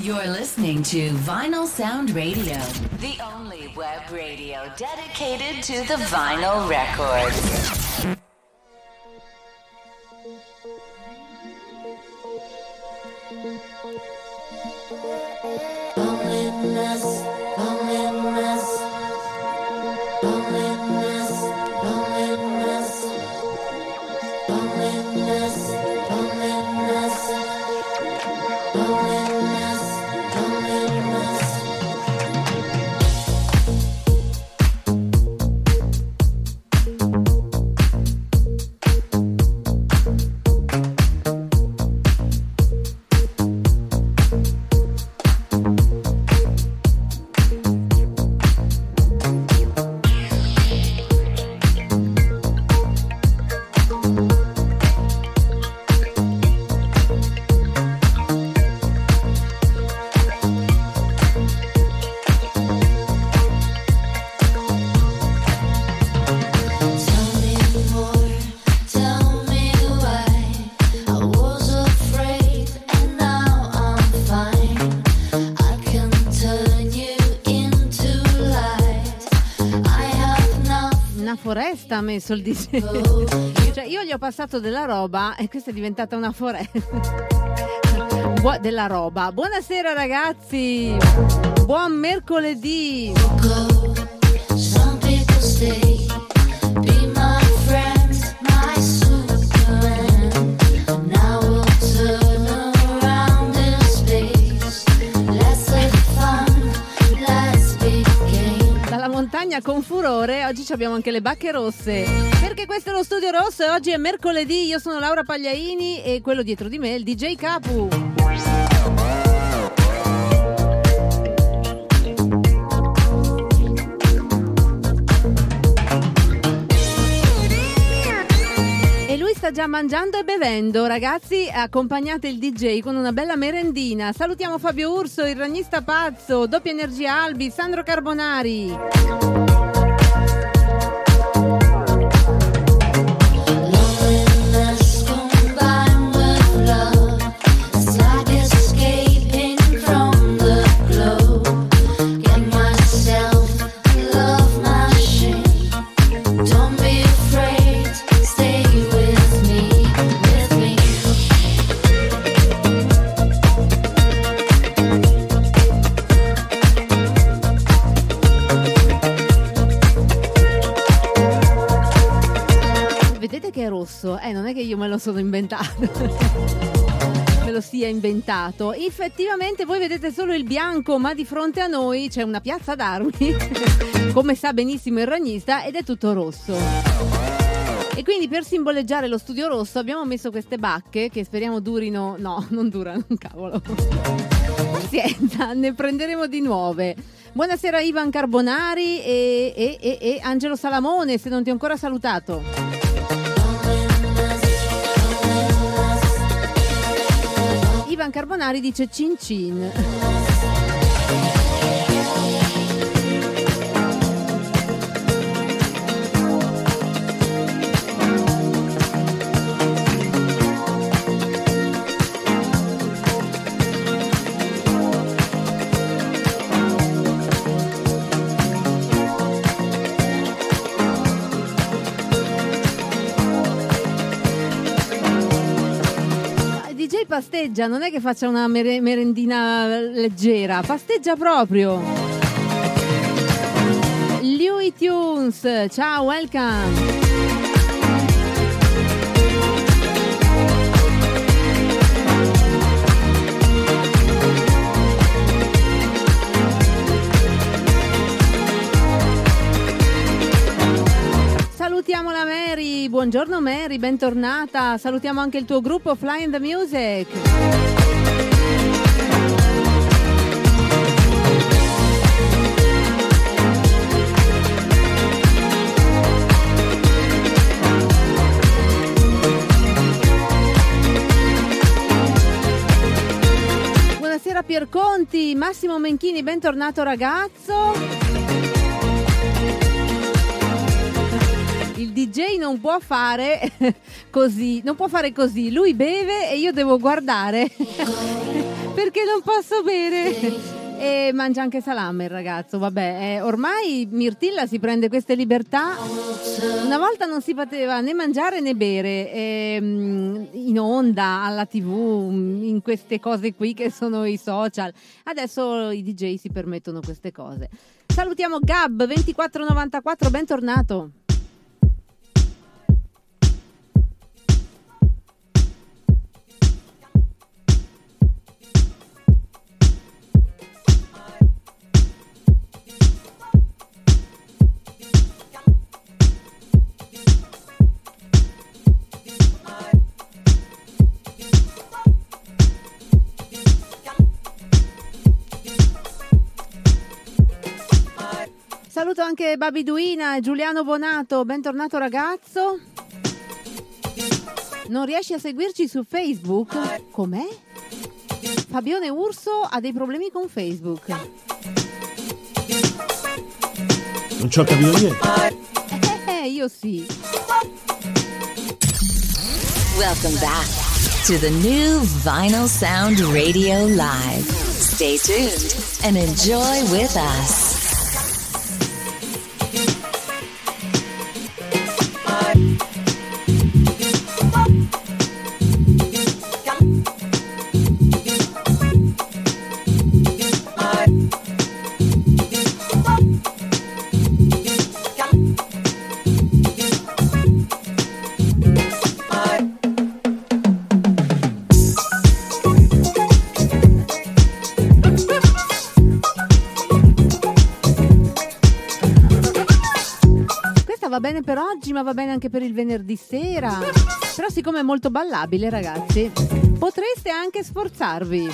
You're listening to Vinyl Sound Radio, the only web radio dedicated to the vinyl record. Tell foresta ha messo il DJ. cioè, io gli ho passato della roba e questa è diventata una foresta. Della roba. Buonasera ragazzi. Buon mercoledì. Montagna con furore, oggi abbiamo anche le bacche rosse. Perché questo è lo studio rosso e oggi è mercoledì. Io sono Laura Pagliaini e quello dietro di me è il DJ Capu. Sta già mangiando e bevendo. Ragazzi, accompagnate il DJ con una bella merendina. Salutiamo Fabio Urso, il ragnista pazzo, Doppia Energia Albi, Sandro Carbonari. Io me lo sono inventato. me lo sia inventato. Effettivamente voi vedete solo il bianco, ma di fronte a noi c'è una piazza d'armi, come sa benissimo il ragnista, ed è tutto rosso. E quindi per simboleggiare lo studio rosso abbiamo messo queste bacche che speriamo durino. No, non durano, cavolo. Pazienza, ne prenderemo di nuove. Buonasera Ivan Carbonari e, e- e- e Angelo Salamone, se non ti ho ancora salutato. Ivan Carbonari dice cin cin. DJ pasteggia, non è che faccia una mere- merendina leggera, pasteggia proprio. Louis Tunes, ciao, welcome. Salutiamo la Mary, buongiorno Mary, bentornata. Salutiamo anche il tuo gruppo Fly in the Music. Buonasera Pierconti, Massimo Menchini, bentornato ragazzo. Il DJ non può fare così, non può fare così. Lui beve e io devo guardare perché non posso bere. E mangia anche salame il ragazzo, vabbè, eh, ormai Mirtilla si prende queste libertà. Una volta non si poteva né mangiare né bere ehm, in onda, alla tv, in queste cose qui che sono i social. Adesso i DJ si permettono queste cose. Salutiamo Gab 2494, bentornato. Saluto anche Babi Duina e Giuliano Bonato, bentornato ragazzo. Non riesci a seguirci su Facebook? Com'è? Fabione Urso ha dei problemi con Facebook. Non ci ho capito niente. Eh, io sì. Welcome back to the new Vinyl Sound Radio Live. Stay tuned and enjoy with us. Ma va bene anche per il venerdì sera. Però siccome è molto ballabile, ragazzi, potreste anche sforzarvi.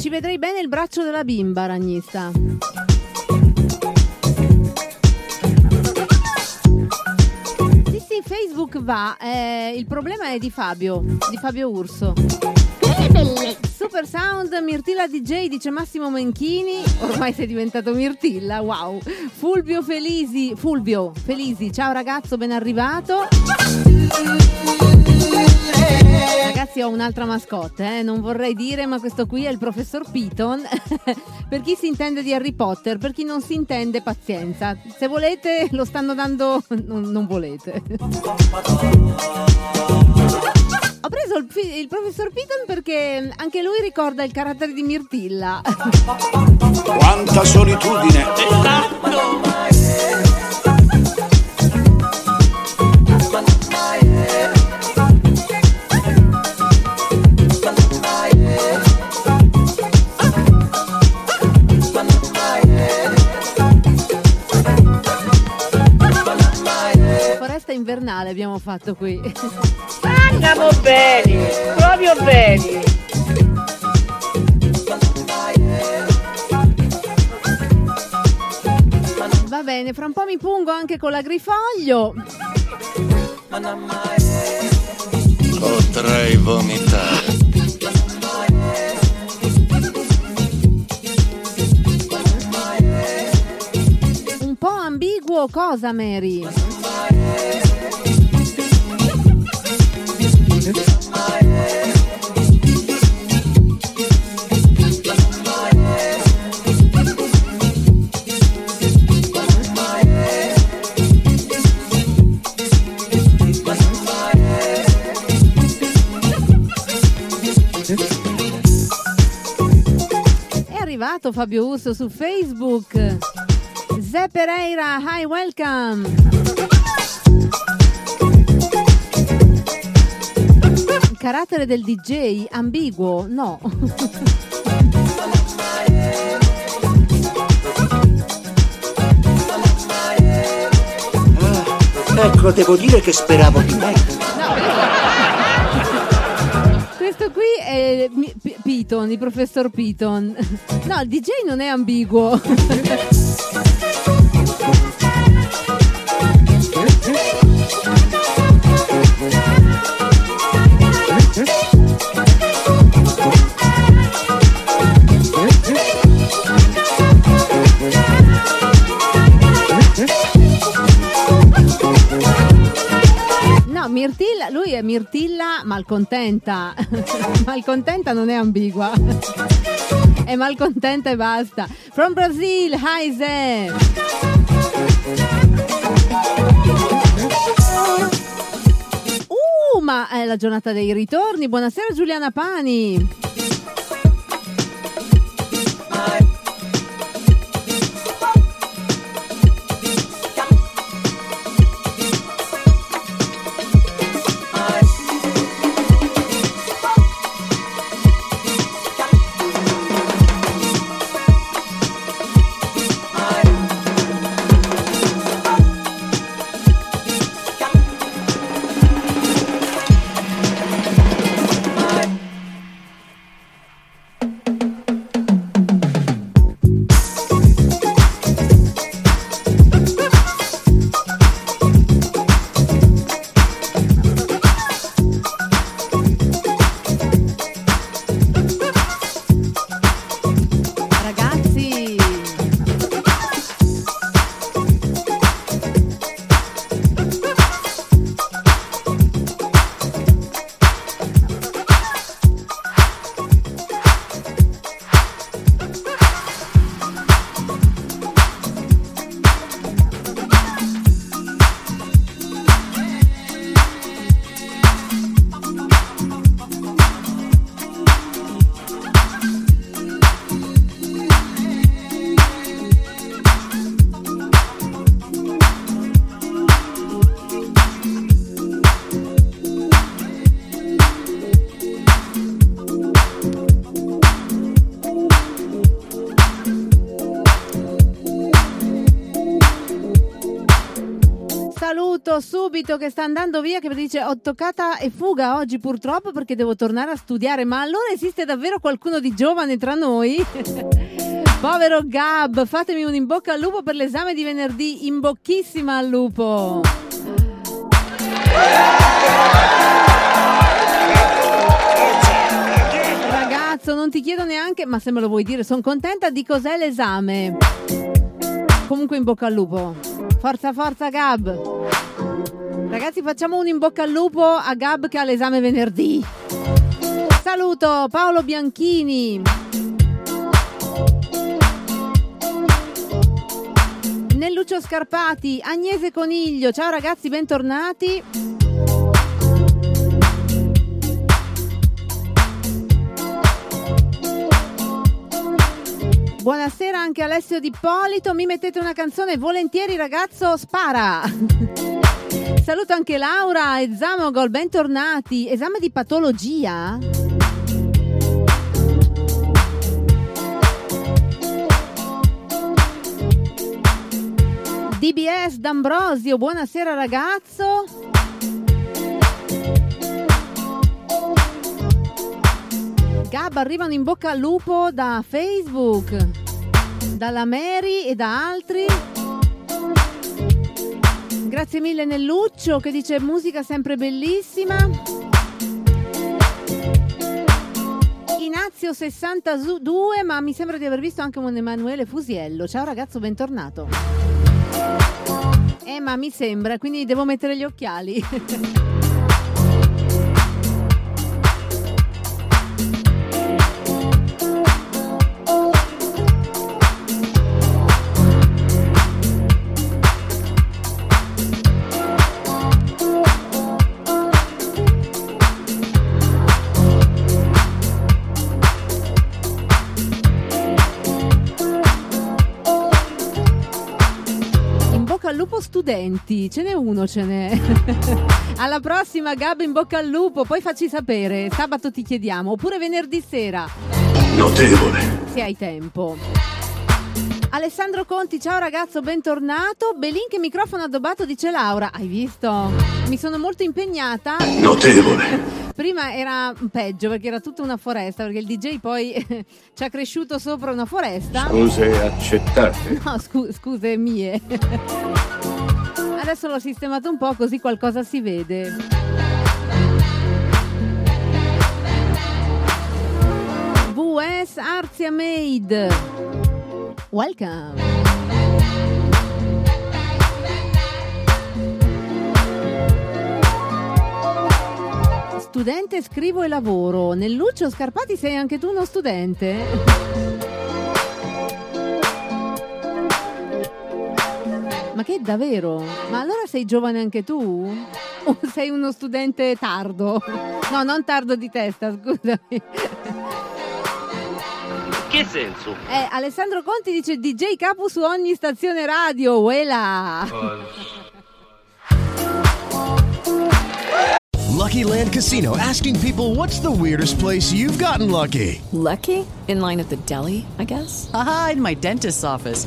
Ci vedrei bene il braccio della bimba, ragnista. Sì, sì, Facebook va? Eh, il problema è di Fabio, di Fabio Urso. Super Sound Mirtilla DJ dice Massimo Menchini, ormai sei diventato Mirtilla, wow. Fulvio Felisi, Fulvio Felisi, ciao ragazzo, ben arrivato. Ragazzi, ho un'altra mascotte, eh? non vorrei dire, ma questo qui è il professor Piton. per chi si intende di Harry Potter, per chi non si intende, pazienza. Se volete, lo stanno dando. Non, non volete. Preso il, il professor Piton perché anche lui ricorda il carattere di Mirtilla. Quanta solitudine! Foresta invernale abbiamo fatto qui. Andiamo bene, proprio bene. Va bene, fra un po' mi pungo anche con l'agrifoglio. Potrei vomitare. Ambiguo cosa, Mary? È arrivato Fabio Urso su Facebook. Zé Pereira, hi, welcome. Carattere del DJ ambiguo? No. Ecco, devo dire che speravo di me. Questo qui è P- Piton, il professor Piton. No, il DJ non è ambiguo. Mirtilla, lui è Mirtilla malcontenta. malcontenta non è ambigua. è malcontenta e basta. From Brazil, hi Zé. Uh, ma è la giornata dei ritorni. Buonasera Giuliana Pani. subito che sta andando via, che mi dice ho toccata e fuga oggi purtroppo perché devo tornare a studiare. Ma allora esiste davvero qualcuno di giovane tra noi? Povero Gab, fatemi un in bocca al lupo per l'esame di venerdì, in bocchissima al lupo. Ragazzo, non ti chiedo neanche, ma se me lo vuoi dire, sono contenta di cos'è l'esame. Comunque in bocca al lupo. Forza, forza Gab. Ragazzi, facciamo un in bocca al lupo a Gab che ha l'esame venerdì. Saluto Paolo Bianchini. Nelluccio Scarpati, Agnese Coniglio. Ciao ragazzi, bentornati. Buonasera anche Alessio Di Polito. Mi mettete una canzone volentieri, ragazzo, spara. Saluto anche Laura e Zamogol, bentornati. Esame di patologia? DBS D'Ambrosio, buonasera ragazzo. Gab arrivano in bocca al lupo da Facebook, dalla Mary e da altri. Grazie mille Nelluccio che dice musica sempre bellissima. Inazio 62, ma mi sembra di aver visto anche un Emanuele Fusiello. Ciao ragazzo, bentornato. Eh, ma mi sembra, quindi devo mettere gli occhiali. ce n'è uno, ce n'è. Alla prossima Gab in bocca al lupo, poi facci sapere, sabato ti chiediamo, oppure venerdì sera, Notevole. se hai tempo. Alessandro Conti, ciao ragazzo, bentornato. Belin che microfono addobbato, dice Laura. Hai visto? Mi sono molto impegnata. Notevole. Prima era peggio perché era tutta una foresta, perché il DJ poi ci ha cresciuto sopra una foresta. Scuse accettate. No, scu- scuse mie. Adesso l'ho sistemato un po' così qualcosa si vede. VS Arzia Made. Welcome. Studente, scrivo e lavoro. Nelluccio Scarpati sei anche tu uno studente? Ma che davvero? Ma allora sei giovane anche tu? O sei uno studente tardo? No, non tardo di testa, scusami. Che senso? Eh, Alessandro Conti dice DJ capo su ogni stazione radio, uela! Lucky Land Casino asking people what's the weirdest place you've gotten lucky? Lucky? In line at the deli, I guess? Aha, in my dentist's office.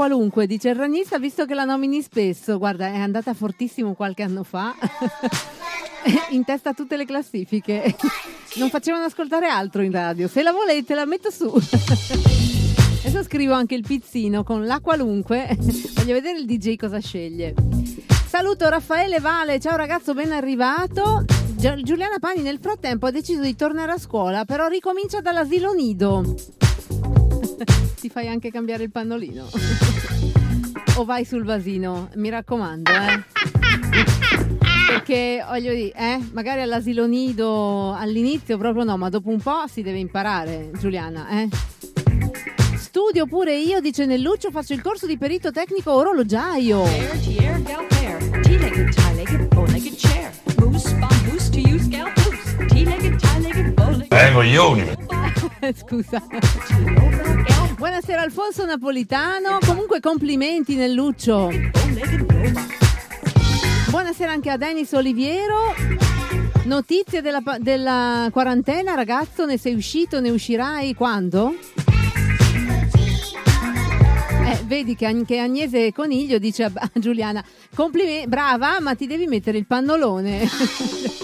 Qualunque, dice il ranista, visto che la nomini spesso. Guarda, è andata fortissimo qualche anno fa. in testa a tutte le classifiche. Non facevano ascoltare altro in radio. Se la volete, la metto su. Adesso scrivo anche il pizzino con la qualunque. Voglio vedere il DJ cosa sceglie. Saluto Raffaele Vale, ciao ragazzo, ben arrivato. Giuliana Pani nel frattempo ha deciso di tornare a scuola, però ricomincia dall'asilo nido. Ti fai anche cambiare il pannolino. o vai sul vasino, mi raccomando, eh. Perché voglio dire, eh, magari all'asilo nido all'inizio proprio no, ma dopo un po' si deve imparare, Giuliana, eh. Studio pure io, dice Nelluccio, faccio il corso di perito tecnico orologiaio. Eh, coglioni! Scusa. Buonasera Alfonso Napolitano, comunque complimenti Nelluccio. Buonasera anche a Denis Oliviero. Notizie della, della quarantena, ragazzo, ne sei uscito, ne uscirai quando? Eh, vedi che anche Agnese Coniglio dice a Giuliana, complimenti, brava, ma ti devi mettere il pannolone.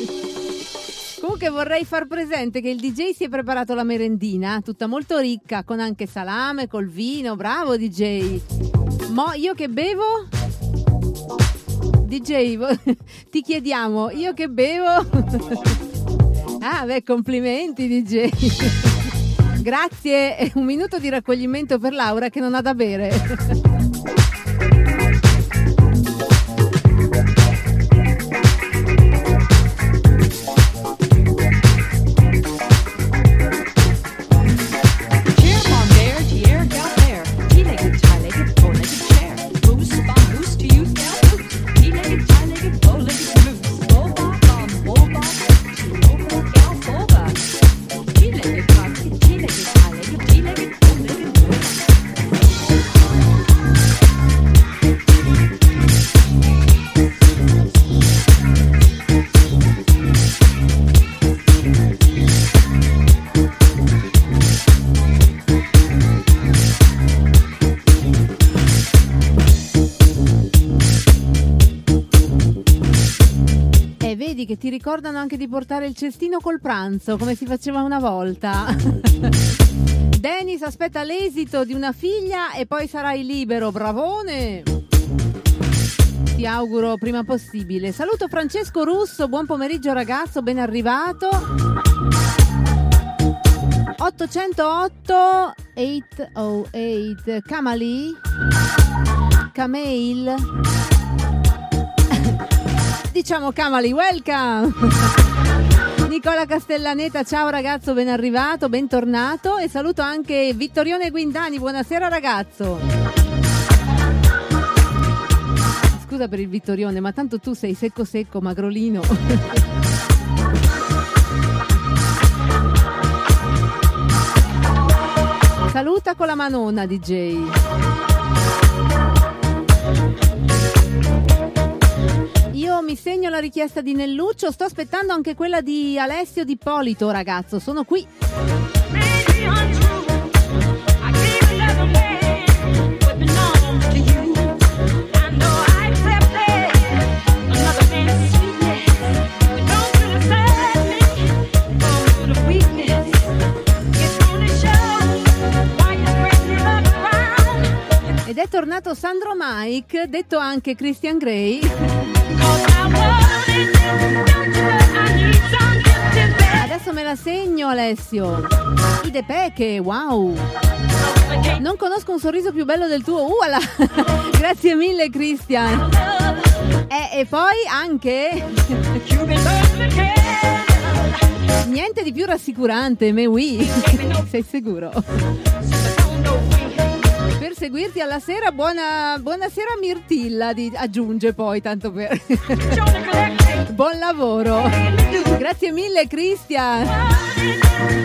Comunque vorrei far presente che il DJ si è preparato la merendina, tutta molto ricca, con anche salame, col vino, bravo DJ. Mo io che bevo? DJ, ti chiediamo, io che bevo? ah, beh, complimenti DJ. Grazie, un minuto di raccoglimento per Laura che non ha da bere. Che ti ricordano anche di portare il cestino col pranzo, come si faceva una volta. Dennis aspetta l'esito di una figlia e poi sarai libero, bravone! Ti auguro prima possibile. Saluto Francesco Russo, buon pomeriggio ragazzo, ben arrivato. 808 808 Kamali Kamail Diciamo Kamali, welcome! Nicola Castellaneta, ciao ragazzo, ben arrivato, bentornato e saluto anche Vittorione Guindani, buonasera ragazzo! Scusa per il Vittorione, ma tanto tu sei secco secco, magrolino. Saluta con la manona DJ. Mi segno la richiesta di Nelluccio, sto aspettando anche quella di Alessio Di Polito, ragazzo, sono qui. Ed è tornato Sandro Mike, detto anche Christian Grey. Adesso me la segno Alessio. I De Peche, wow. Non conosco un sorriso più bello del tuo. Uala! Grazie mille Christian. E, e poi anche Niente di più rassicurante, me oui. Sei sicuro? Seguirti alla sera, buona, buonasera Mirtilla, di- aggiunge poi, tanto per... Buon lavoro. Grazie mille Cristian.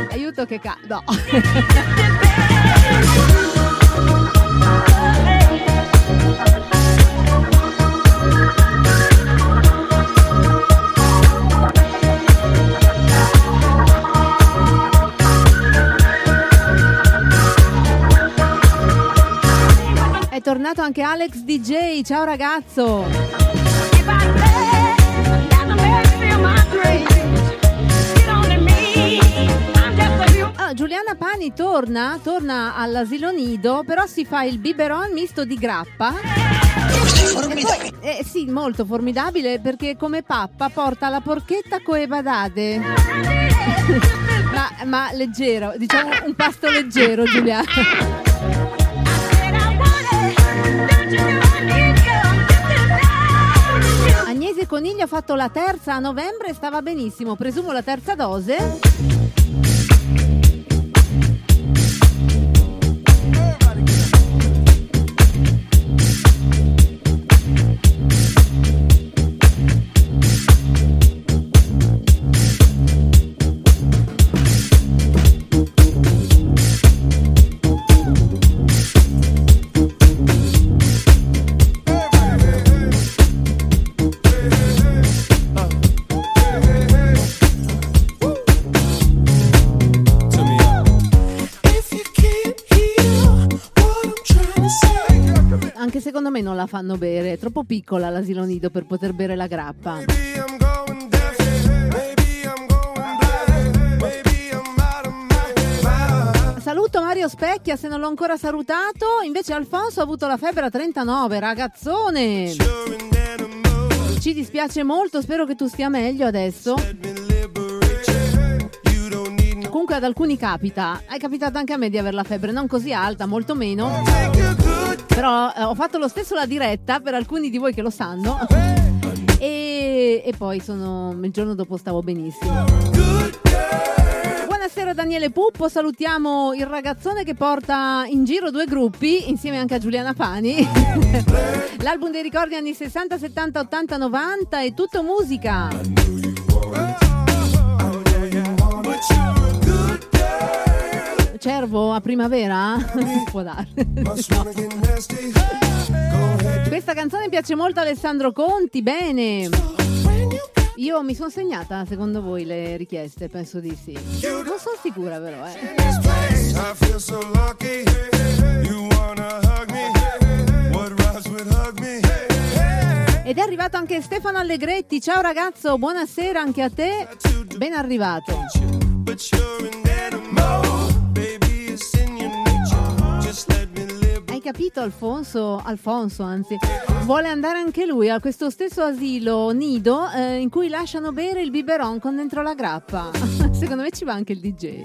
Aiuto che ca... No. tornato anche Alex DJ, ciao ragazzo. Ah, Giuliana Pani torna, torna all'asilo nido, però si fa il biberon misto di grappa formidabile. Eh sì, molto formidabile perché come pappa porta la porchetta coi badate. ma, ma leggero, diciamo un pasto leggero, Giulia. Agnese Coniglio ha fatto la terza a novembre e stava benissimo, presumo la terza dose. Non la fanno bere, è troppo piccola l'asilo nido per poter bere la grappa. Saluto Mario Specchia se non l'ho ancora salutato, invece Alfonso ha avuto la febbre a 39, ragazzone. Ci dispiace molto, spero che tu stia meglio adesso. Comunque ad alcuni capita, è capitato anche a me di avere la febbre, non così alta, molto meno. Però eh, ho fatto lo stesso la diretta per alcuni di voi che lo sanno. E, e poi sono, il giorno dopo stavo benissimo. Buonasera Daniele Puppo, salutiamo il ragazzone che porta in giro due gruppi insieme anche a Giuliana Pani. L'album dei ricordi anni 60, 70, 80, 90 è tutto musica. Cervo a primavera? Può dare. Questa canzone piace molto a Alessandro Conti, bene. Io mi sono segnata, secondo voi, le richieste? Penso di sì. Non sono sicura però, eh. Ed è arrivato anche Stefano Allegretti. Ciao ragazzo, buonasera anche a te. Ben arrivato. Hai capito Alfonso? Alfonso, anzi, vuole andare anche lui a questo stesso asilo nido eh, in cui lasciano bere il biberon con dentro la grappa. Secondo me ci va anche il DJ.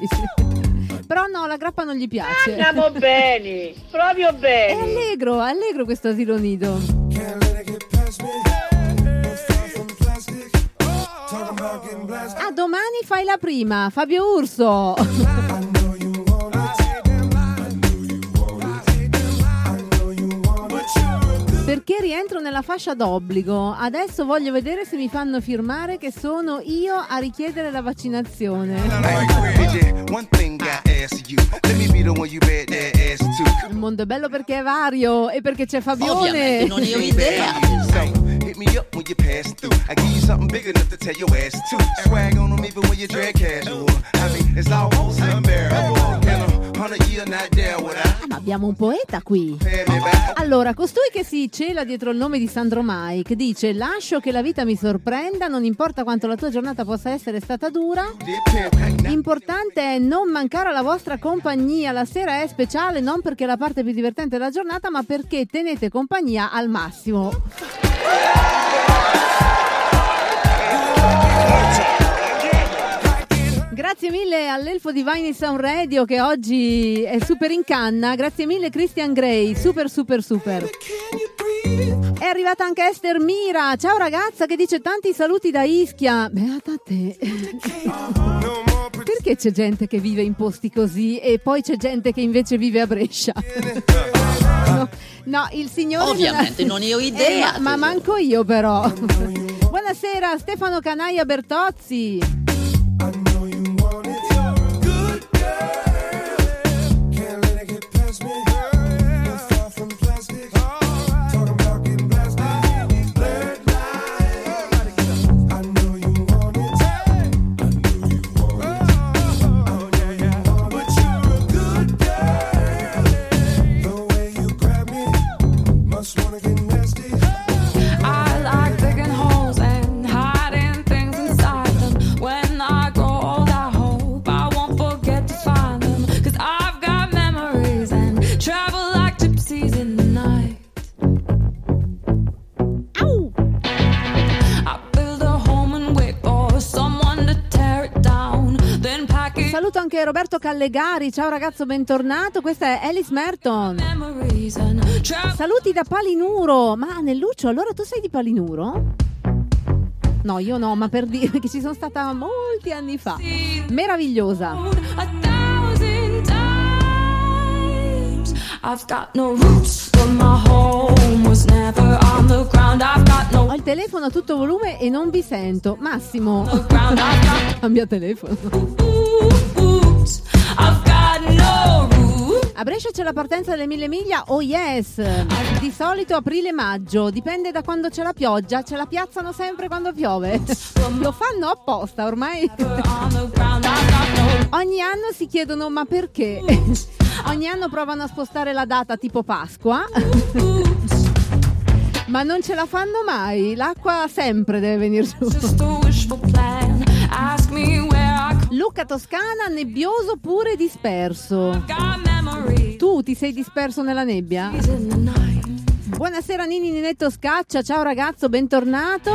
Però no, la grappa non gli piace. Andiamo bene, proprio È bene. allegro, è allegro questo asilo nido. Ah, domani fai la prima, Fabio Urso. Perché rientro nella fascia d'obbligo. Adesso voglio vedere se mi fanno firmare che sono io a richiedere la vaccinazione. Il mondo è bello perché è vario e perché c'è Fabione. Ovviamente, non ne ho idea. So, hit me up when you pass through. I give you something big enough to tell your ass to. Swag on them even when you drag casual. I mean, it's almost unbearable. In a hundred year, not there would I Ah, ma abbiamo un poeta qui. Allora, costui che si cela dietro il nome di Sandro Mike dice: Lascio che la vita mi sorprenda, non importa quanto la tua giornata possa essere stata dura. Did pimp, now Importante è non mancare alla vostra compagnia. La sera è speciale non perché è la parte più divertente della giornata, ma perché tenete compagnia al massimo. Grazie mille all'elfo di Vine Sound Radio che oggi è super in canna. Grazie mille Christian Grey, super super super. È arrivata anche Esther Mira. Ciao ragazza che dice tanti saluti da Ischia. Beata te. Perché c'è gente che vive in posti così e poi c'è gente che invece vive a Brescia? No, no, il signore Ovviamente non ne ho idea, Eh, ma, manco io però. Buonasera Stefano Canaia Bertozzi. Roberto Callegari, ciao ragazzo, bentornato. Questa è Alice Merton. Saluti da Palinuro. Ma Nelluccio, allora tu sei di Palinuro? No, io no, ma per dire che ci sono stata molti anni fa. Meravigliosa. Ho il telefono a tutto volume e non vi sento. Massimo, cambia telefono. A Brescia c'è la partenza delle mille miglia, oh yes! Di solito aprile-maggio, dipende da quando c'è la pioggia, ce la piazzano sempre quando piove. Lo fanno apposta ormai. Ogni anno si chiedono ma perché? Ogni anno provano a spostare la data tipo Pasqua. Ma non ce la fanno mai, l'acqua sempre deve venire giù. Just a wishful plan. Ask me where I Luca Toscana, nebbioso pure disperso. Tu ti sei disperso nella nebbia? Buonasera Nini Ninetto Scaccia, ciao ragazzo, bentornato.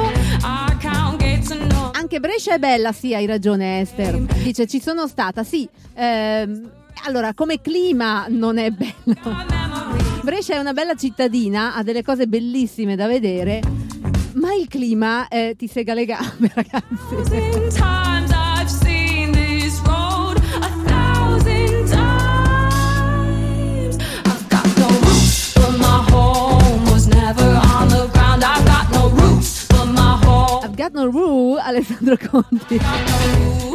Anche Brescia è bella, sì, hai ragione Esther. Dice ci sono stata, sì. ehm, allora, come clima non è bella. Brescia è una bella cittadina, ha delle cose bellissime da vedere, ma il clima eh, ti sega le gambe, ragazzi. Rule, Alessandro Conti.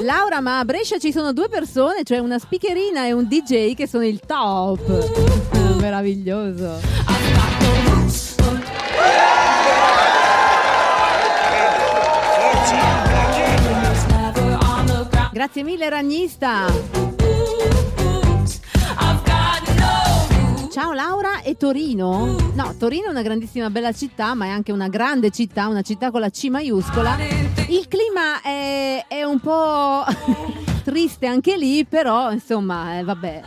Laura, ma a Brescia ci sono due persone, cioè una speakerina e un DJ che sono il top. Meraviglioso. Grazie mille Ragnista. Ciao Laura e Torino? No, Torino è una grandissima bella città, ma è anche una grande città, una città con la C maiuscola. Il clima è, è un po' triste anche lì, però insomma, eh, vabbè,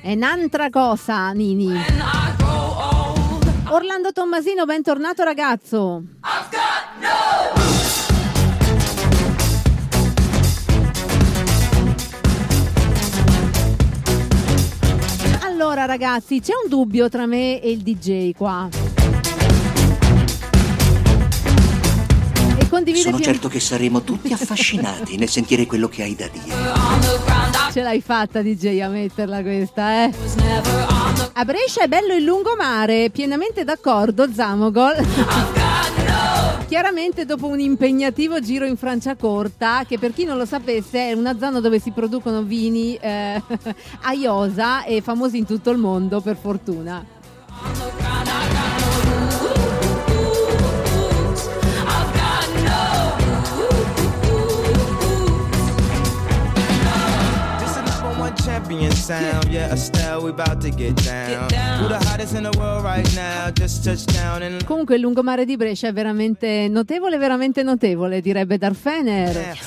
è un'altra cosa, Nini. Orlando Tommasino, bentornato ragazzo. I've got no Allora ragazzi, c'è un dubbio tra me e il DJ qua. E condivide Sono certo che saremo tutti affascinati nel sentire quello che hai da dire. Ce l'hai fatta DJ a metterla questa, eh? A Brescia è bello il lungomare, pienamente d'accordo, Zamogol. Chiaramente dopo un impegnativo giro in Franciacorta, che per chi non lo sapesse è una zona dove si producono vini eh, a iosa e famosi in tutto il mondo, per fortuna. Champion sound. Yeah, Estelle, we about to get down. Who the hottest in the world right now? Just touched down in Comunque il lungomare di Brescia è veramente notevole, veramente notevole, direbbe Darfener.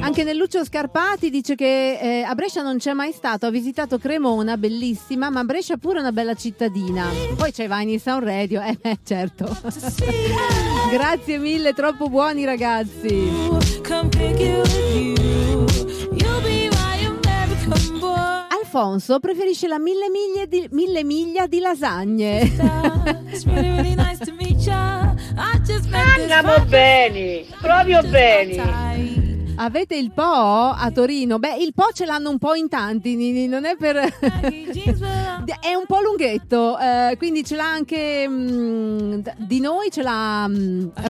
Anche Nelluccio Scarpati dice che eh, a Brescia non c'è mai stato, ha visitato Cremona, bellissima, ma Brescia pure è una bella cittadina. Poi c'è Vini Sound Radio, eh beh, certo. Grazie mille, troppo buoni ragazzi. Alfonso preferisce la mille miglia di, mille miglia di lasagne. It's really, really nice to meet ya. I just met this Andiamo bene, proprio bene. Avete il Po a Torino? Beh, il Po ce l'hanno un po' in tanti, Nini, non è per... È un po' lunghetto, eh, quindi ce l'ha anche mm, d- di noi, ce l'ha... mm,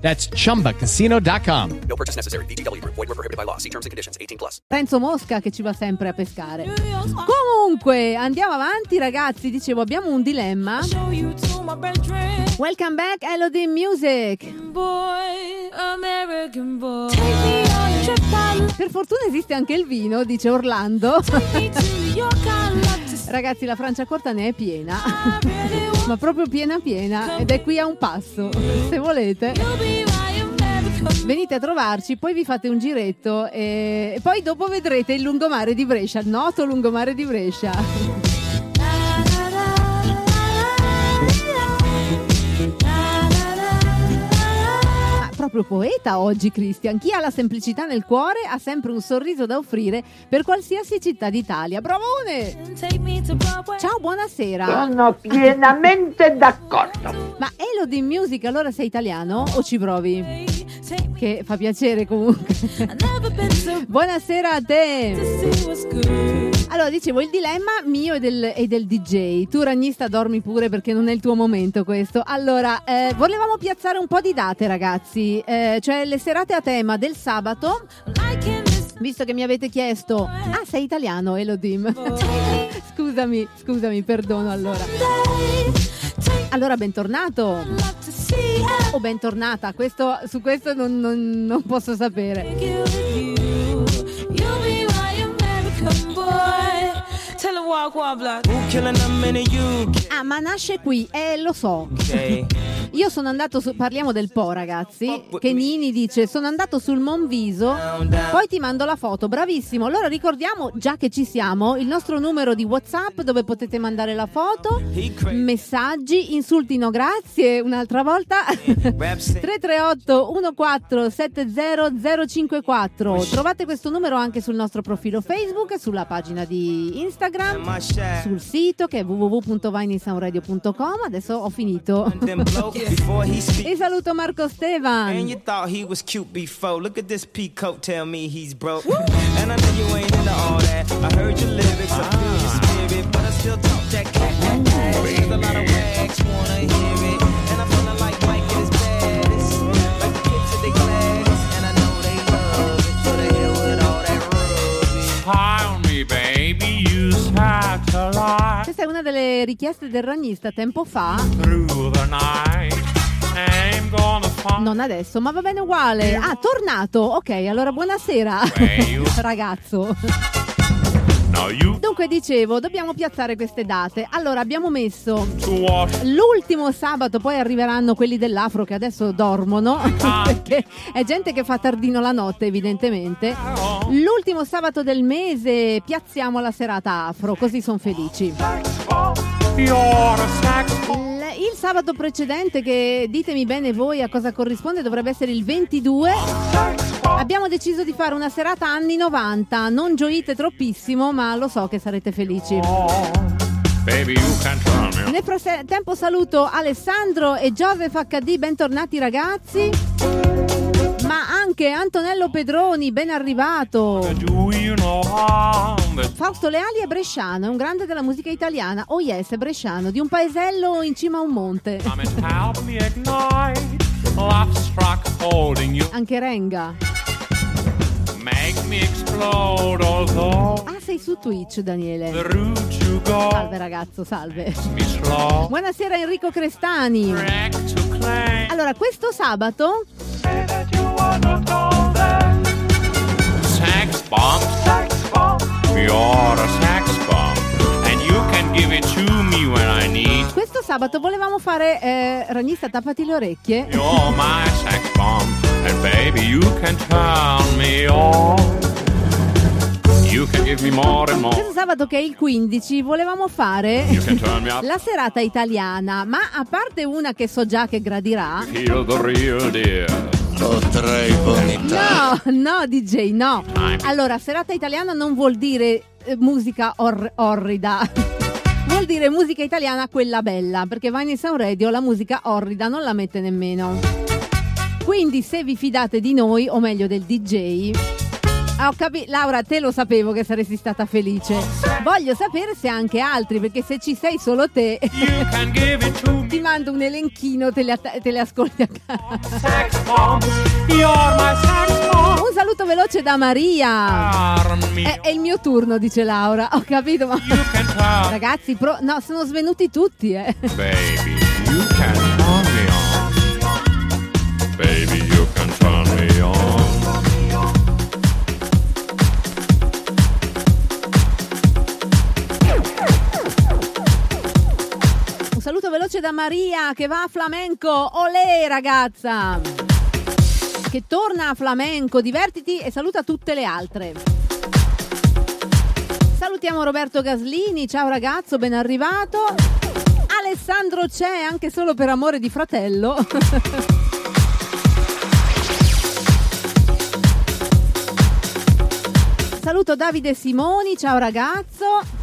That's chumbacasino.com. No purchase necessary. VGW Group. Void were prohibited by law. See terms and conditions. 18 plus. Renzo Mosca che ci va sempre a pescare. Comunque, andiamo avanti ragazzi, dicevo abbiamo un dilemma. Welcome back Elodie Music. Per fortuna esiste anche il vino, dice Orlando. Ragazzi, la Francia corta ne è piena. Ma proprio piena piena ed è qui a un passo. Se volete. Venite a trovarci, poi vi fate un giretto e e poi dopo vedrete il lungomare di Brescia, il noto lungomare di Brescia. Proprio poeta oggi, Christian. Chi ha la semplicità nel cuore ha sempre un sorriso da offrire per qualsiasi città d'Italia. Bravone! Ciao, buonasera. Sono pienamente d'accordo. Ma Elodie Music, allora sei italiano o ci provi? Che fa piacere comunque. Buonasera a te. Allora, dicevo, il dilemma mio e del, e del DJ. Tu, ragnista, dormi pure perché non è il tuo momento questo. Allora, eh, volevamo piazzare un po' di date, ragazzi. Eh, cioè, le serate a tema del sabato. Visto che mi avete chiesto, ah, sei italiano, Elodim? scusami, scusami, perdono allora. Allora, bentornato. O bentornata, questo, su questo non, non- non posso sapere. Ah, ma nasce qui, eh, lo so. Okay. Io sono andato su, parliamo del Po ragazzi, che Nini dice sono andato sul Monviso, poi ti mando la foto, bravissimo. Allora ricordiamo, già che ci siamo, il nostro numero di Whatsapp dove potete mandare la foto, messaggi, insulti no grazie, un'altra volta, 338 1470 054. Trovate questo numero anche sul nostro profilo Facebook, sulla pagina di Instagram, sul sito che è www.vinesoundradio.com. Adesso ho finito. Before he speak. E saluto Marco And you thought he was cute before. Look at this peacoat, tell me he's broke. And I know you ain't into all that. I heard your lyrics, I feel your spirit, but I still talk that cat cat cat. There's a lot of wags wanna hear it, and I'm feeling like Mike at his baddest. Like the kids at the glass, and I know they love it. So the hell with all that rubbish. Questa è una delle richieste del ragnista tempo fa. Non adesso, ma va bene uguale. Ah, tornato. Ok, allora buonasera, ragazzo. Dunque dicevo, dobbiamo piazzare queste date. Allora abbiamo messo l'ultimo sabato, poi arriveranno quelli dell'Afro che adesso dormono, perché è gente che fa tardino la notte evidentemente. L'ultimo sabato del mese piazziamo la serata Afro, così sono felici. Il sabato precedente, che ditemi bene voi a cosa corrisponde, dovrebbe essere il 22. Abbiamo deciso di fare una serata anni 90. Non gioite troppissimo, ma lo so che sarete felici. Baby, me Nel frattempo saluto Alessandro e Joseph HD, bentornati ragazzi. Ma anche Antonello Pedroni, ben arrivato. Fausto Leali è bresciano, è un grande della musica italiana. Oh yes, è bresciano, di un paesello in cima a un monte. Anche Renga. Ah, sei su Twitch, Daniele. Salve ragazzo, salve. Buonasera Enrico Crestani. Allora, questo sabato Sex bomb. You're a sex bomb. And you can give it to me when I need. Questo sabato volevamo fare eh, Ragnista tappati le orecchie. You're my sex bomb. And baby you can turn me on You can give me more and more. Questo sabato che è il 15 volevamo fare You can turn me up. la serata italiana, ma a parte una che so già che gradirà, Potrei vomitare. No, no, DJ, no. Allora, serata italiana non vuol dire eh, musica or- orrida. Vuol dire musica italiana quella bella, perché Vine Sound Radio la musica orrida non la mette nemmeno. Quindi se vi fidate di noi, o meglio del DJ, ho capi- Laura, te lo sapevo che saresti stata felice. Voglio sapere se anche altri, perché se ci sei solo te, ti mando un elenchino, te le, att- te le ascolti a casa. Un saluto veloce da Maria. È, è il mio turno, dice Laura. Ho capito, ma. Ragazzi, pro- no, sono svenuti tutti, eh. Baby, you can turn me on. Baby, saluto veloce da Maria che va a flamenco. Olè, ragazza! Che torna a flamenco. Divertiti e saluta tutte le altre. Salutiamo Roberto Gaslini. Ciao ragazzo, ben arrivato. Alessandro c'è anche solo per amore di fratello. Saluto Davide Simoni, ciao ragazzo.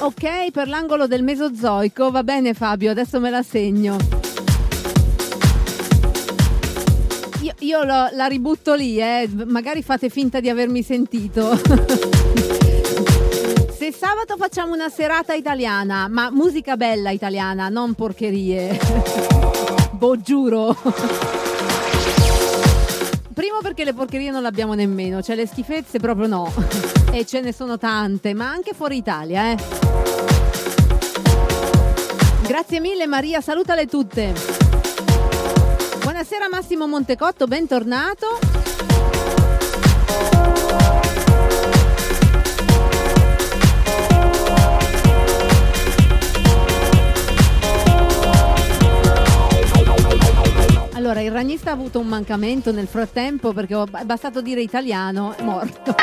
Ok, per l'angolo del Mesozoico, va bene Fabio, adesso me la segno. Io, io lo- la ributto lì, eh. magari fate finta di avermi sentito. Se sabato facciamo una serata italiana, ma musica bella italiana, non porcherie. boh, giuro. Perché le porcherie non le abbiamo nemmeno, cioè le schifezze proprio no. E ce ne sono tante, ma anche fuori Italia, eh. Grazie mille Maria, salutale tutte. Buonasera Massimo Montecotto, bentornato. Allora, il ragnista ha avuto un mancamento nel frattempo perché è bastato dire italiano, è morto.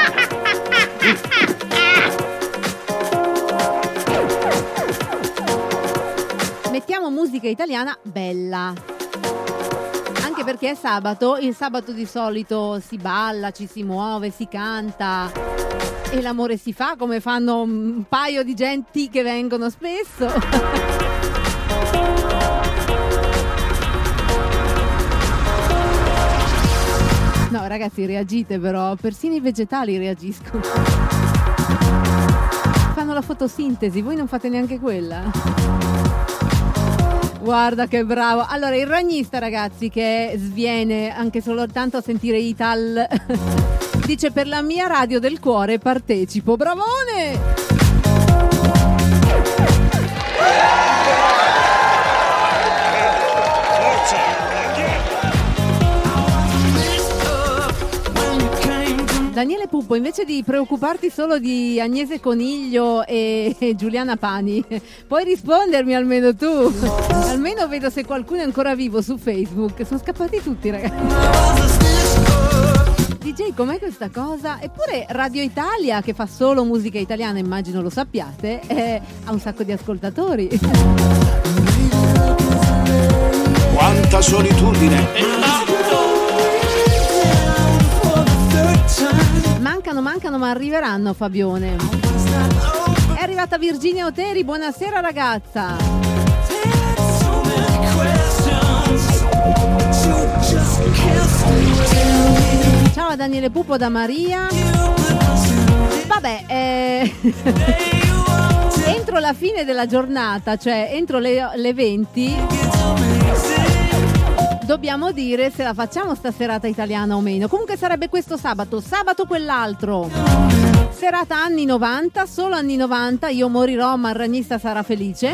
Mettiamo musica italiana bella. Anche perché è sabato, il sabato di solito si balla, ci si muove, si canta e l'amore si fa come fanno un paio di genti che vengono spesso. ragazzi, reagite però, persino i vegetali reagiscono. Fanno la fotosintesi, voi non fate neanche quella. Guarda che bravo. Allora, il ragnista, ragazzi, che sviene anche soltanto a sentire Ital, dice per la mia radio del cuore partecipo. Bravone! Daniele Puppo, invece di preoccuparti solo di Agnese Coniglio e e Giuliana Pani, puoi rispondermi almeno tu? Almeno vedo se qualcuno è ancora vivo su Facebook. Sono scappati tutti, ragazzi. DJ, com'è questa cosa? Eppure Radio Italia, che fa solo musica italiana, immagino lo sappiate, eh, ha un sacco di ascoltatori. Quanta solitudine! Mancano, mancano, ma arriveranno, Fabione. È arrivata Virginia Oteri, buonasera ragazza. Ciao a Daniele Pupo da Maria. Vabbè, eh, entro la fine della giornata, cioè entro le, le 20, dobbiamo dire se la facciamo sta serata italiana o meno. Comunque sarebbe questo sabato, sabato quell'altro. Serata anni 90, solo anni 90, io morirò ma il ragnista sarà felice.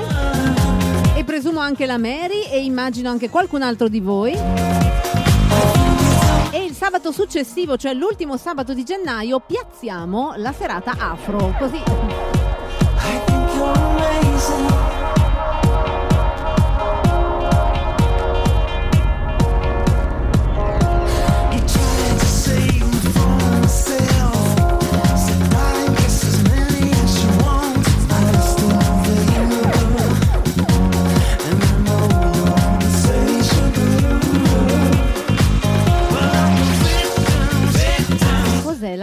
E presumo anche la Mary e immagino anche qualcun altro di voi. E il sabato successivo, cioè l'ultimo sabato di gennaio, piazziamo la serata afro. Così.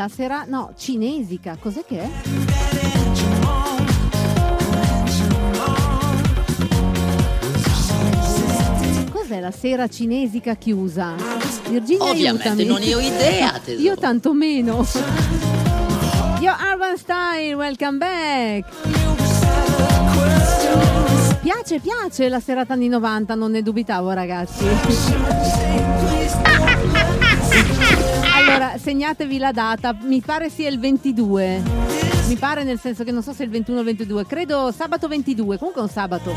Sera, no, cinesica, cos'è che è? Cos'è la sera cinesica chiusa? Virginia, Ovviamente aiutami. non ne ho idea, tesoro. Io tanto meno. Io Arvan Style, welcome back. Piace, piace la serata anni 90, non ne dubitavo ragazzi. Allora, segnatevi la data, mi pare sia il 22. Mi pare nel senso che non so se è il 21 o il 22, credo sabato 22, comunque è un sabato.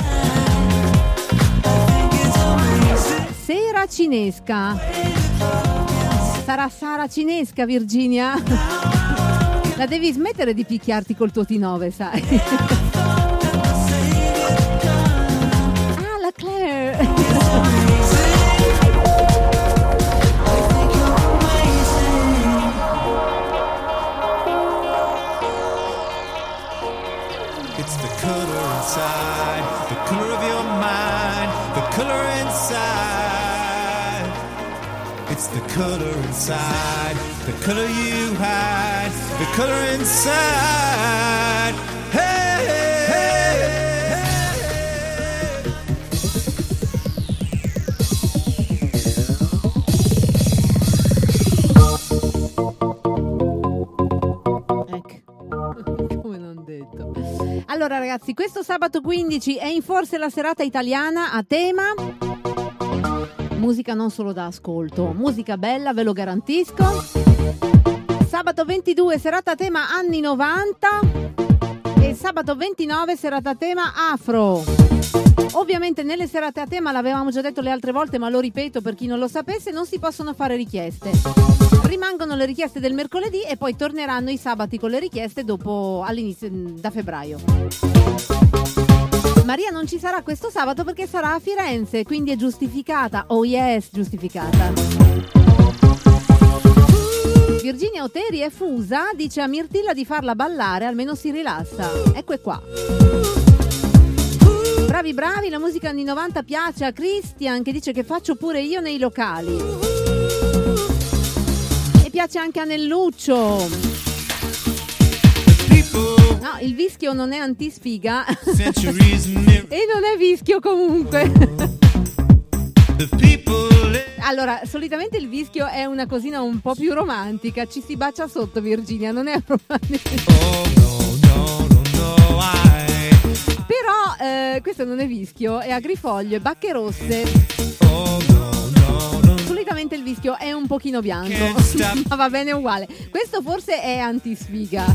Sera cinesca. Sarà Sara cinesca, Virginia? La devi smettere di picchiarti col tuo T9, sai? Color inside, the color you hide, the color inside. Hey, hey, hey, Come non detto. Allora ragazzi, questo sabato 15 è in forse la serata italiana a tema musica non solo da ascolto, musica bella, ve lo garantisco. Sabato 22 serata tema anni 90 e sabato 29 serata tema afro. Ovviamente nelle serate a tema l'avevamo già detto le altre volte, ma lo ripeto per chi non lo sapesse, non si possono fare richieste. Rimangono le richieste del mercoledì e poi torneranno i sabati con le richieste dopo all'inizio da febbraio. Maria non ci sarà questo sabato perché sarà a Firenze, quindi è giustificata. Oh yes, giustificata. Virginia Oteri è fusa, dice a Mirtilla di farla ballare, almeno si rilassa. Ecco qua. Bravi bravi, la musica anni 90 piace a Christian che dice che faccio pure io nei locali. E piace anche a Nelluccio. No, il vischio non è antisfiga. e non è vischio comunque. Allora, solitamente il vischio è una cosina un po' più romantica. Ci si bacia sotto, Virginia, non è romantica. Però eh, questo non è vischio, è agrifoglio, e bacche rosse. Solitamente il vischio è un pochino bianco, ma va bene uguale. Questo forse è antisfiga.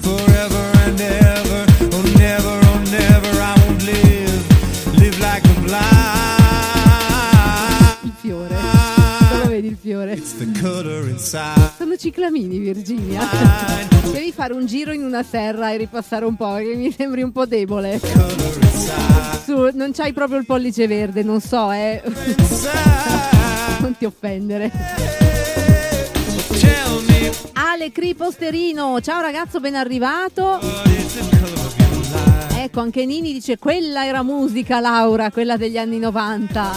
Forever and ever, oh never, oh never, I won't live, live like a blind. Il fiore. Dove vedi il fiore? Sono ciclamini, Virginia. Devi fare un giro in una serra e ripassare un po', che mi sembri un po' debole. Su, non c'hai proprio il pollice verde, non so, eh. Non ti offendere. Ale Cri Posterino, ciao ragazzo, ben arrivato. Ecco, anche Nini dice quella era musica, Laura, quella degli anni 90.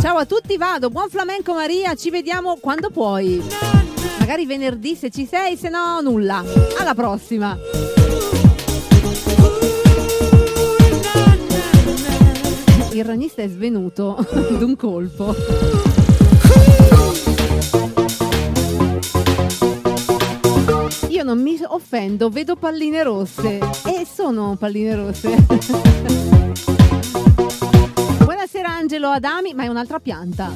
Ciao a tutti, vado. Buon flamenco Maria, ci vediamo quando puoi. Magari venerdì se ci sei, se no nulla. Alla prossima. Il ranista è svenuto d'un colpo. Io non mi offendo, vedo palline rosse e sono palline rosse. Buonasera Angelo Adami, ma è un'altra pianta.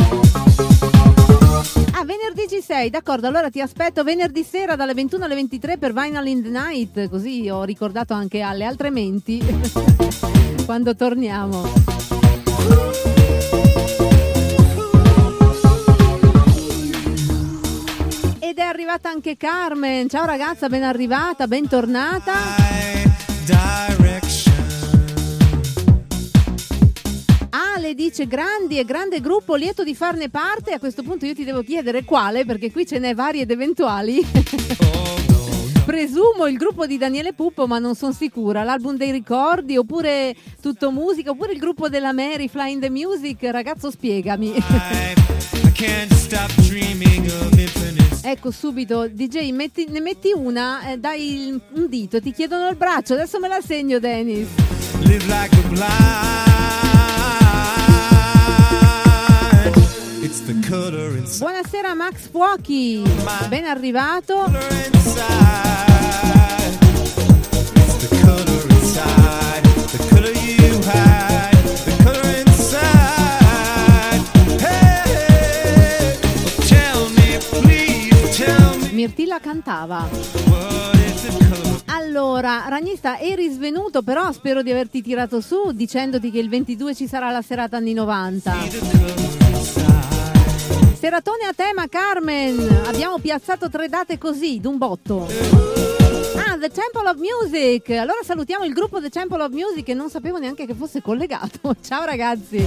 Ah, venerdì ci sei, d'accordo, allora ti aspetto venerdì sera dalle 21 alle 23 per Vinyl in the Night, così ho ricordato anche alle altre menti quando torniamo. Ed è arrivata anche Carmen, ciao ragazza, ben arrivata, bentornata. Ale dice grandi e grande gruppo, lieto di farne parte. A questo punto io ti devo chiedere quale, perché qui ce n'è vari ed eventuali. Presumo il gruppo di Daniele Puppo, ma non sono sicura. L'album dei ricordi, oppure tutto musica, oppure il gruppo della Mary, Flying the Music. Ragazzo, spiegami. Ecco subito, DJ, metti- ne metti una, eh, dai il- un dito, ti chiedono il braccio, adesso me la segno Dennis. Live like a blind. Buonasera Max Fuochi, ben arrivato. Mirtilla cantava. Allora, Ragnista, eri svenuto, però spero di averti tirato su dicendoti che il 22 ci sarà la serata anni 90. Seratone a tema, Carmen. Abbiamo piazzato tre date così, d'un botto. Ah, The Temple of Music. Allora salutiamo il gruppo The Temple of Music che non sapevo neanche che fosse collegato. Ciao ragazzi.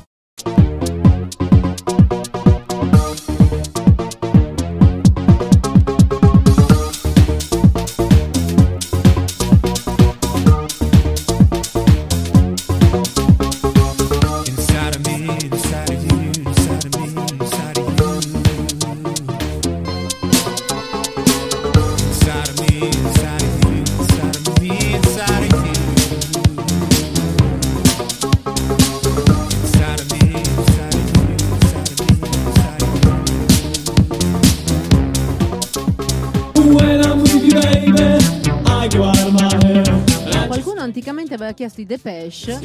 Aveva chiesto i Depeche.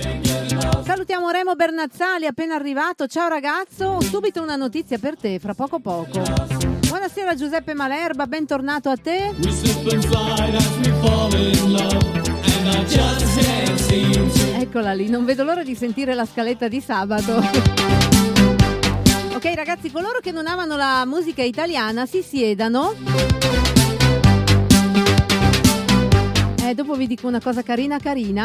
Salutiamo Remo Bernazzali, appena arrivato. Ciao ragazzo, subito una notizia per te, fra poco poco. Buonasera Giuseppe Malerba, bentornato a te. Eccola lì, non vedo l'ora di sentire la scaletta di sabato. ok ragazzi, coloro che non amano la musica italiana si siedano. Eh, dopo vi dico una cosa carina carina.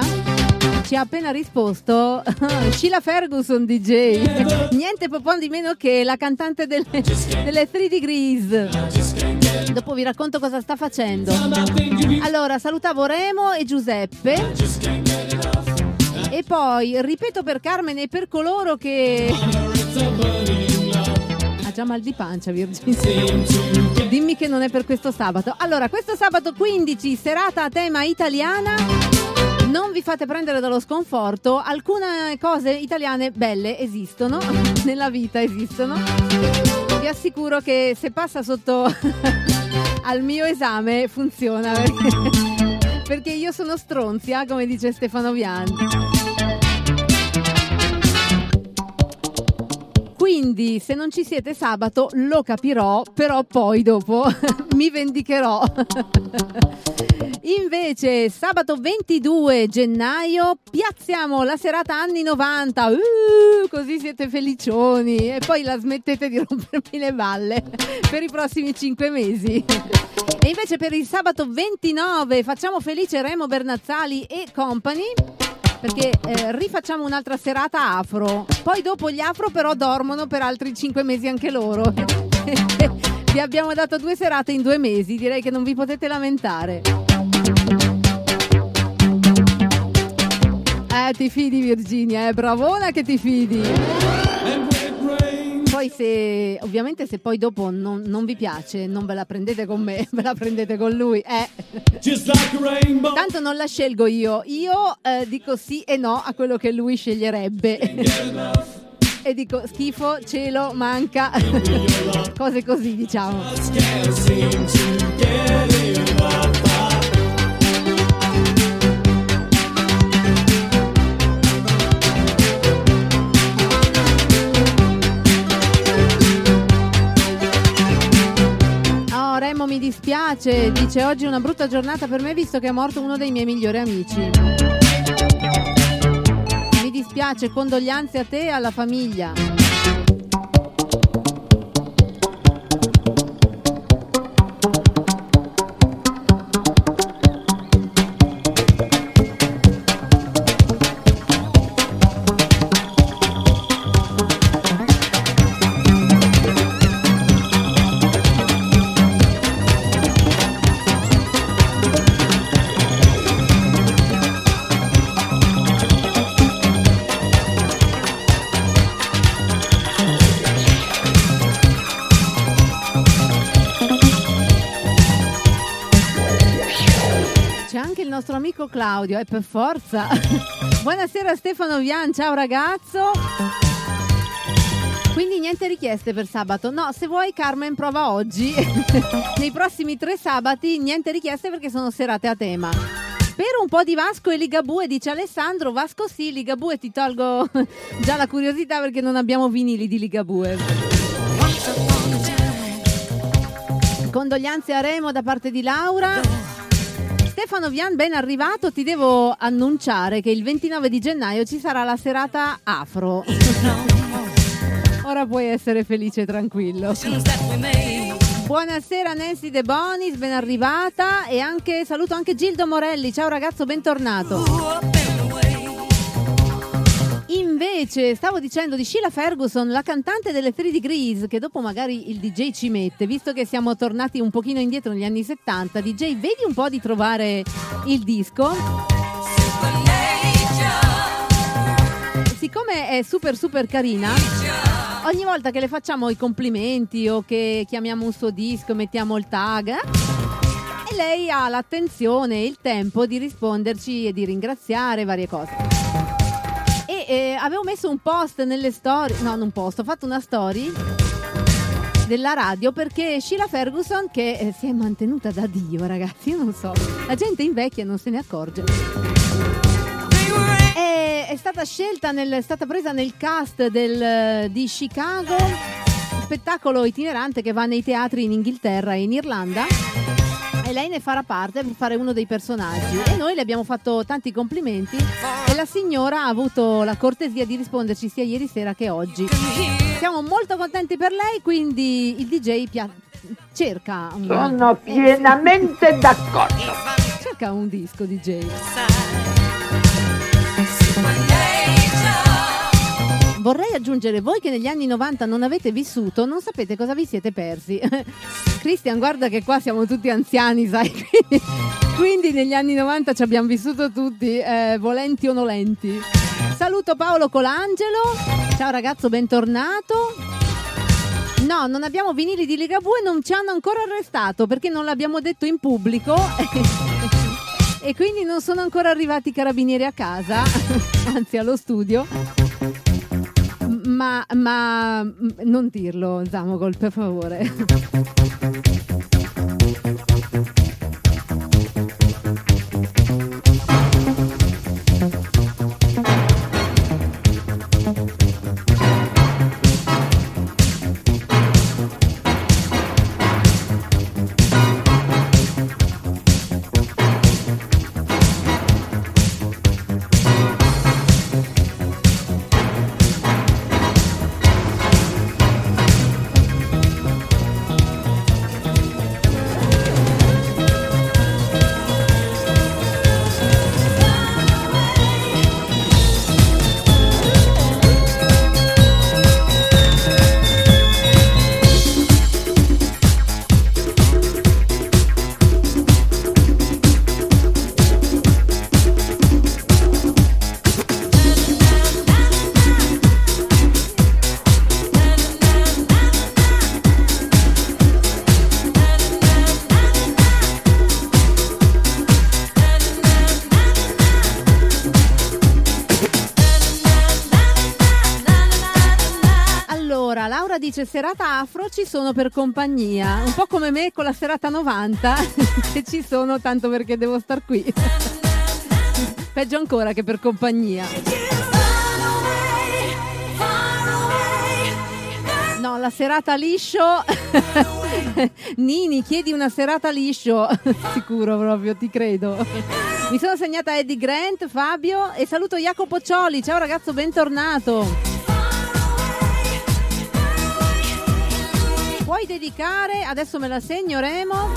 Ci ha appena risposto Sheila Ferguson DJ. Niente po' di meno che la cantante delle, delle 3 Degrees. Dopo vi racconto cosa sta facendo. Allora, salutavo Remo e Giuseppe. E poi ripeto per Carmen e per coloro che. Già mal di pancia, Virginia. Dimmi che non è per questo sabato. Allora, questo sabato 15, serata a tema italiana. Non vi fate prendere dallo sconforto, alcune cose italiane belle esistono, nella vita esistono. Vi assicuro che se passa sotto al mio esame funziona perché, perché io sono stronzia, come dice Stefano Bianchi. Quindi se non ci siete sabato lo capirò, però poi dopo mi vendicherò. Invece sabato 22 gennaio piazziamo la serata anni 90, uh, così siete felicioni e poi la smettete di rompermi le balle per i prossimi 5 mesi. E invece per il sabato 29 facciamo felice Remo Bernazzali e company perché eh, rifacciamo un'altra serata afro. Poi dopo gli afro però dormono per altri 5 mesi anche loro. vi abbiamo dato due serate in due mesi, direi che non vi potete lamentare. Eh, ti fidi Virginia, è bravona che ti fidi. Poi se ovviamente se poi dopo non, non vi piace, non ve la prendete con me, ve la prendete con lui. Eh. Tanto non la scelgo io. Io eh, dico sì e no a quello che lui sceglierebbe. e dico schifo, cielo, manca. Cose così, diciamo. Remo mi dispiace, dice oggi è una brutta giornata per me visto che è morto uno dei miei migliori amici. Mi dispiace, condoglianze a te e alla famiglia. Claudio, è per forza. Buonasera Stefano Vian, ciao ragazzo. Quindi niente richieste per sabato. No, se vuoi Carmen prova oggi. Nei prossimi tre sabati niente richieste perché sono serate a tema. Per un po' di Vasco e Ligabue, dice Alessandro, Vasco sì, Ligabue ti tolgo già la curiosità perché non abbiamo vinili di Ligabue. Condoglianze a Remo da parte di Laura. Stefano Vian, ben arrivato. Ti devo annunciare che il 29 di gennaio ci sarà la serata afro. Ora puoi essere felice e tranquillo. Buonasera Nancy De Bonis, ben arrivata e anche saluto anche Gildo Morelli. Ciao ragazzo, bentornato. Invece, stavo dicendo di Sheila Ferguson, la cantante delle 3 Degrees, che dopo magari il DJ ci mette, visto che siamo tornati un pochino indietro negli anni 70. DJ, vedi un po' di trovare il disco. Siccome è super super carina, ogni volta che le facciamo i complimenti o che chiamiamo un suo disco, mettiamo il tag, eh, lei ha l'attenzione e il tempo di risponderci e di ringraziare varie cose. Eh, avevo messo un post nelle storie, no, non un post, ho fatto una story della radio perché Sheila Ferguson che eh, si è mantenuta da Dio, ragazzi, io non so, la gente invecchia e non se ne accorge. È, è stata scelta, nel, è stata presa nel cast del, di Chicago, spettacolo itinerante che va nei teatri in Inghilterra e in Irlanda. E lei ne farà parte per fare uno dei personaggi. E noi le abbiamo fatto tanti complimenti. E la signora ha avuto la cortesia di risponderci sia ieri sera che oggi. Siamo molto contenti per lei, quindi il DJ pia- cerca un, Sono pienamente d'accordo. cerca un disco DJ. Vorrei aggiungere, voi che negli anni 90 non avete vissuto, non sapete cosa vi siete persi. Cristian, guarda che qua siamo tutti anziani, sai? Quindi, negli anni 90 ci abbiamo vissuto tutti, eh, volenti o nolenti. Saluto Paolo Colangelo. Ciao ragazzo, bentornato. No, non abbiamo vinili di Ligabue, non ci hanno ancora arrestato perché non l'abbiamo detto in pubblico. e quindi non sono ancora arrivati i carabinieri a casa, anzi allo studio. Ma, ma non dirlo, Zamogol, per favore. Dice serata afro ci sono per compagnia, un po' come me con la serata 90 e ci sono tanto perché devo star qui. Peggio ancora che per compagnia. No, la serata liscio. Nini, chiedi una serata liscio. Sicuro proprio, ti credo. Mi sono segnata Eddie Grant, Fabio e saluto Jacopo Cioli. Ciao ragazzo, bentornato. Puoi dedicare, adesso me la segno Remo.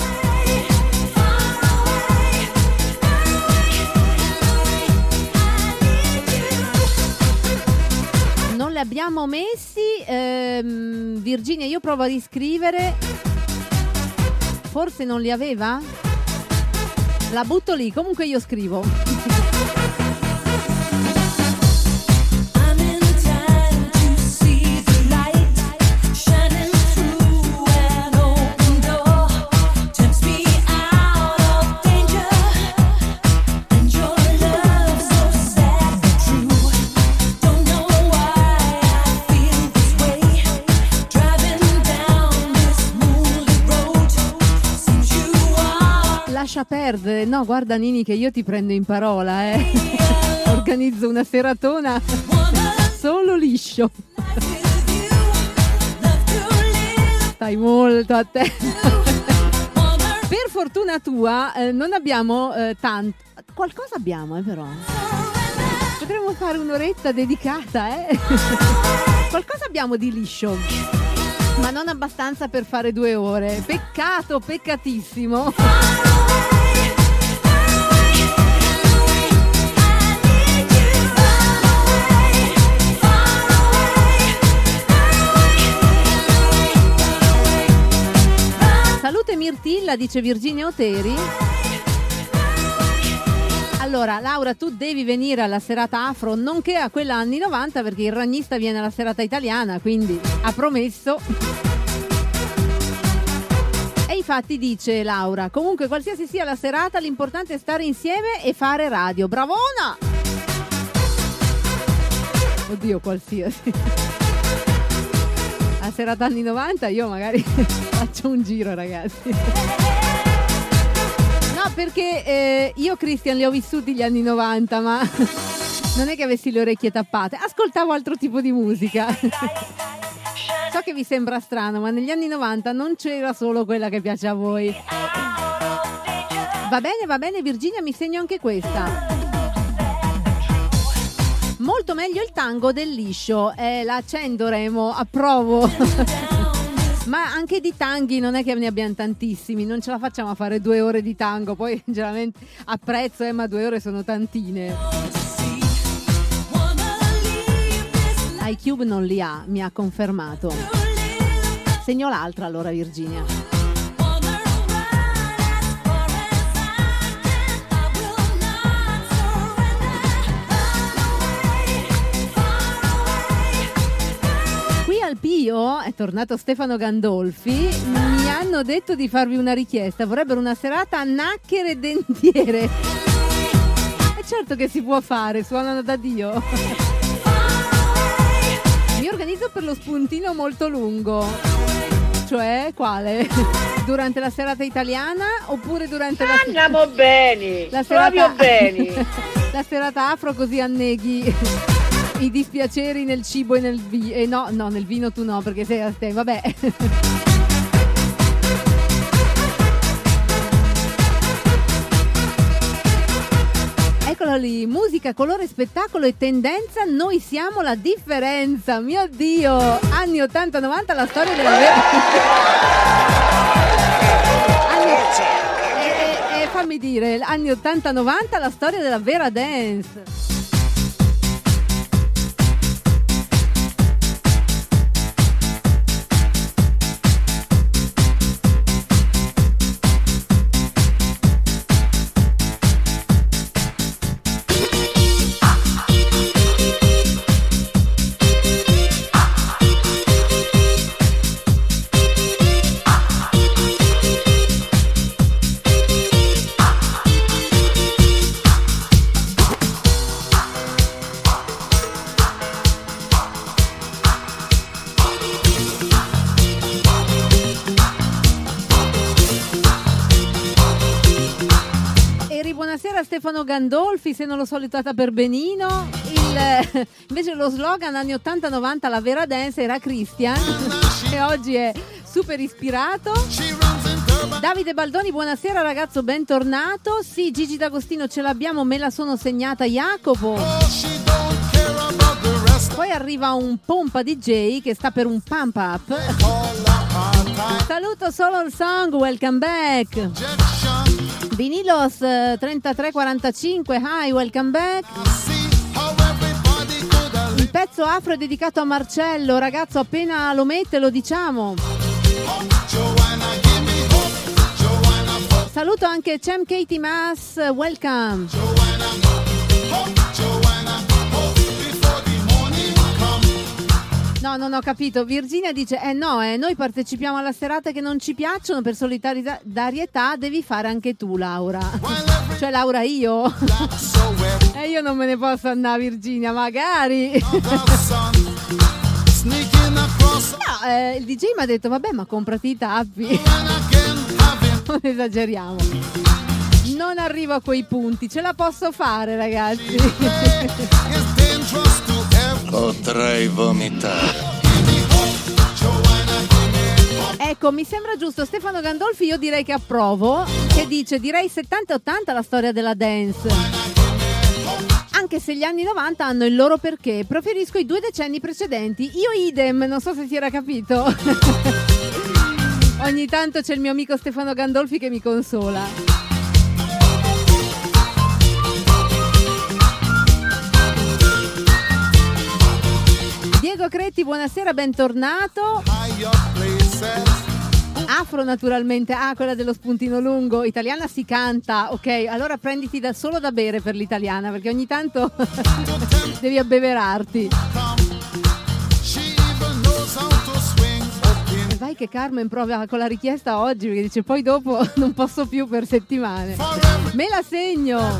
Non li abbiamo messi. ehm, Virginia, io provo a riscrivere. Forse non li aveva? La butto lì, comunque io scrivo. Lascia perdere, no, guarda Nini che io ti prendo in parola, eh. Organizzo una seratona solo liscio. Stai molto attento. Per fortuna tua eh, non abbiamo eh, tanto. Qualcosa abbiamo, eh, però. Potremmo fare un'oretta dedicata, eh. Qualcosa abbiamo di liscio. Ma non abbastanza per fare due ore. Peccato, peccatissimo. Salute Mirtilla, dice Virginia Oteri. Allora, Laura, tu devi venire alla serata afro, nonché a quella anni 90, perché il ragnista viene alla serata italiana, quindi ha promesso. E infatti dice Laura, comunque qualsiasi sia la serata, l'importante è stare insieme e fare radio. Bravona! Oddio, qualsiasi. A serata anni 90 io magari faccio un giro, ragazzi. No, perché eh, io Christian li ho vissuti gli anni 90, ma non è che avessi le orecchie tappate, ascoltavo altro tipo di musica. So che vi sembra strano, ma negli anni 90 non c'era solo quella che piace a voi. Va bene, va bene, Virginia, mi segno anche questa. Molto meglio il tango del liscio. Eh, la accendo Remo, approvo. Ma anche di tanghi non è che ne abbiamo tantissimi, non ce la facciamo a fare due ore di tango, poi generalmente apprezzo, eh, ma due ore sono tantine. iCube non li ha, mi ha confermato. Segno l'altra allora Virginia. Al Pio è tornato Stefano Gandolfi. Mi hanno detto di farvi una richiesta. Vorrebbero una serata a nacchere dentiere. E certo che si può fare, suonano da Dio. Mi organizzo per lo spuntino molto lungo. Cioè, quale? Durante la serata italiana oppure durante la Andiamo bene, la proprio bene. la serata afro così anneghi i dispiaceri nel cibo e nel vino. Eh, no, no, nel vino tu no, perché sei a te, vabbè. Eccolo lì, musica, colore, spettacolo e tendenza, noi siamo la differenza, mio Dio, anni 80-90 la storia della vera... Anni- e- e- e fammi dire, anni 80-90 la storia della vera dance. Stefano Gandolfi, se non so l'età per benino. Il, eh, invece lo slogan anni 80-90, la vera dance era Christian e oggi è super ispirato. Davide Baldoni, buonasera ragazzo, bentornato. Sì, Gigi D'Agostino ce l'abbiamo, me la sono segnata Jacopo. Poi arriva un pompa DJ che sta per un pump up. Saluto solo il song, welcome back. Vinilos eh, 3345, hi, welcome back. Il pezzo afro è dedicato a Marcello, ragazzo, appena lo mette lo diciamo. Saluto anche Cem Katie Mass, welcome. No, non ho capito. Virginia dice: Eh no, eh, noi partecipiamo alla serata che non ci piacciono per solidarietà, devi fare anche tu, Laura. cioè, Laura, io. E io non me ne posso andare, Virginia, magari. no, eh, il DJ mi ha detto: Vabbè, ma comprati i tappi. non esageriamo. Non arrivo a quei punti, ce la posso fare, ragazzi. Potrei vomitare. Ecco, mi sembra giusto. Stefano Gandolfi, io direi che approvo. Che dice: direi 70-80 la storia della dance. Anche se gli anni 90 hanno il loro perché. Preferisco i due decenni precedenti. Io idem, non so se si era capito. Ogni tanto c'è il mio amico Stefano Gandolfi che mi consola. Diego Cretti, buonasera, bentornato. Afro naturalmente, ah quella dello spuntino lungo, italiana si canta, ok, allora prenditi da solo da bere per l'italiana perché ogni tanto devi abbeverarti. E Vai che Carmen prova con la richiesta oggi perché dice poi dopo non posso più per settimane. Me la segno.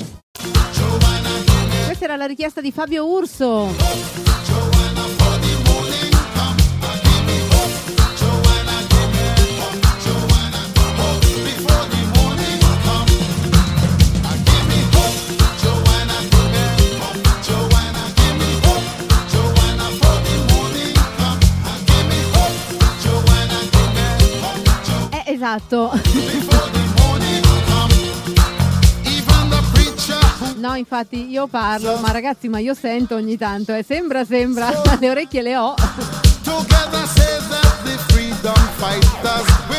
Questa era la richiesta di Fabio Urso. Eh, esatto. No, infatti io parlo, ma ragazzi, ma io sento ogni tanto, eh, sembra, sembra, le orecchie le ho. Together that the freedom fighters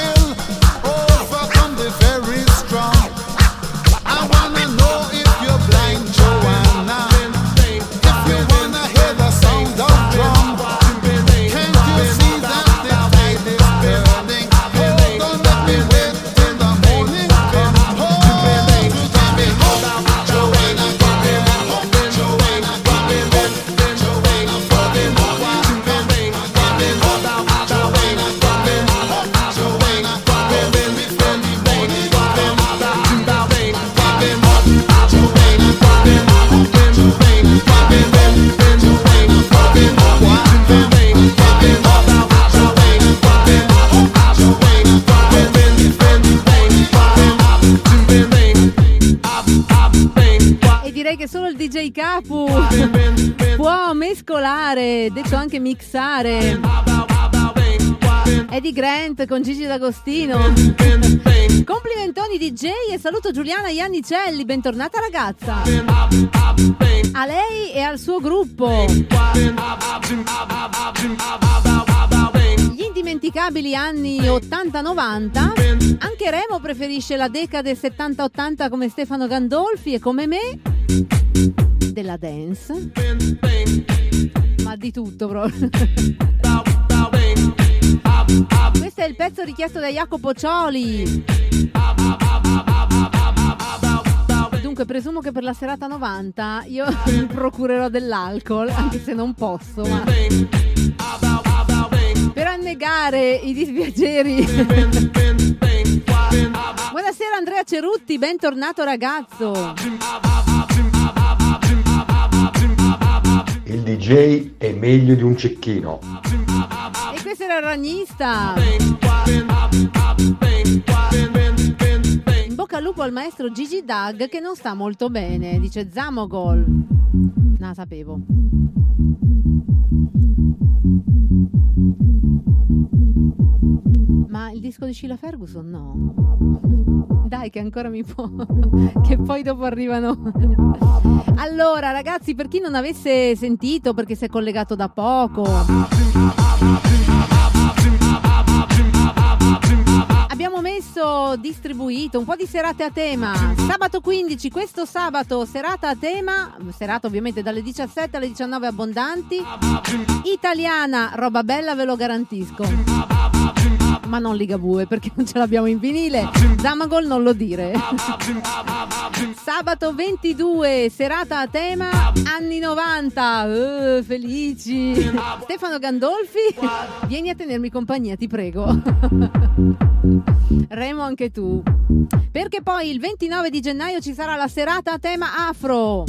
mescolare, detto anche mixare. Eddie Grant con Gigi D'Agostino. Complimentoni DJ e saluto Giuliana Iannicelli, bentornata ragazza. A lei e al suo gruppo. Gli indimenticabili anni 80-90. Anche Remo preferisce la decade 70-80 come Stefano Gandolfi e come me della dance. Ma di tutto proprio. Questo è il pezzo richiesto da Jacopo Cioli. Dunque, presumo che per la serata 90 io mi procurerò dell'alcol, anche se non posso, ma per annegare i dispiaceri. Buonasera Andrea Cerutti, bentornato ragazzo. DJ è meglio di un cecchino. E questo era il ragnista. In bocca al lupo al maestro Gigi Dag che non sta molto bene, dice Zamogol. No, sapevo. Ma il disco di Sheila Ferguson no. Dai che ancora mi può che poi dopo arrivano. Allora, ragazzi, per chi non avesse sentito perché si è collegato da poco, Abbiamo messo distribuito un po' di serate a tema. Sabato 15, questo sabato serata a tema, serata ovviamente dalle 17 alle 19 abbondanti. Italiana, roba bella ve lo garantisco. Ma non Ligabue perché non ce l'abbiamo in vinile. Zamagol non lo dire. Sabato 22, serata a tema anni 90. Eh, felici. Stefano Gandolfi, vieni a tenermi compagnia, ti prego. Remo anche tu. Perché poi il 29 di gennaio ci sarà la serata a tema afro.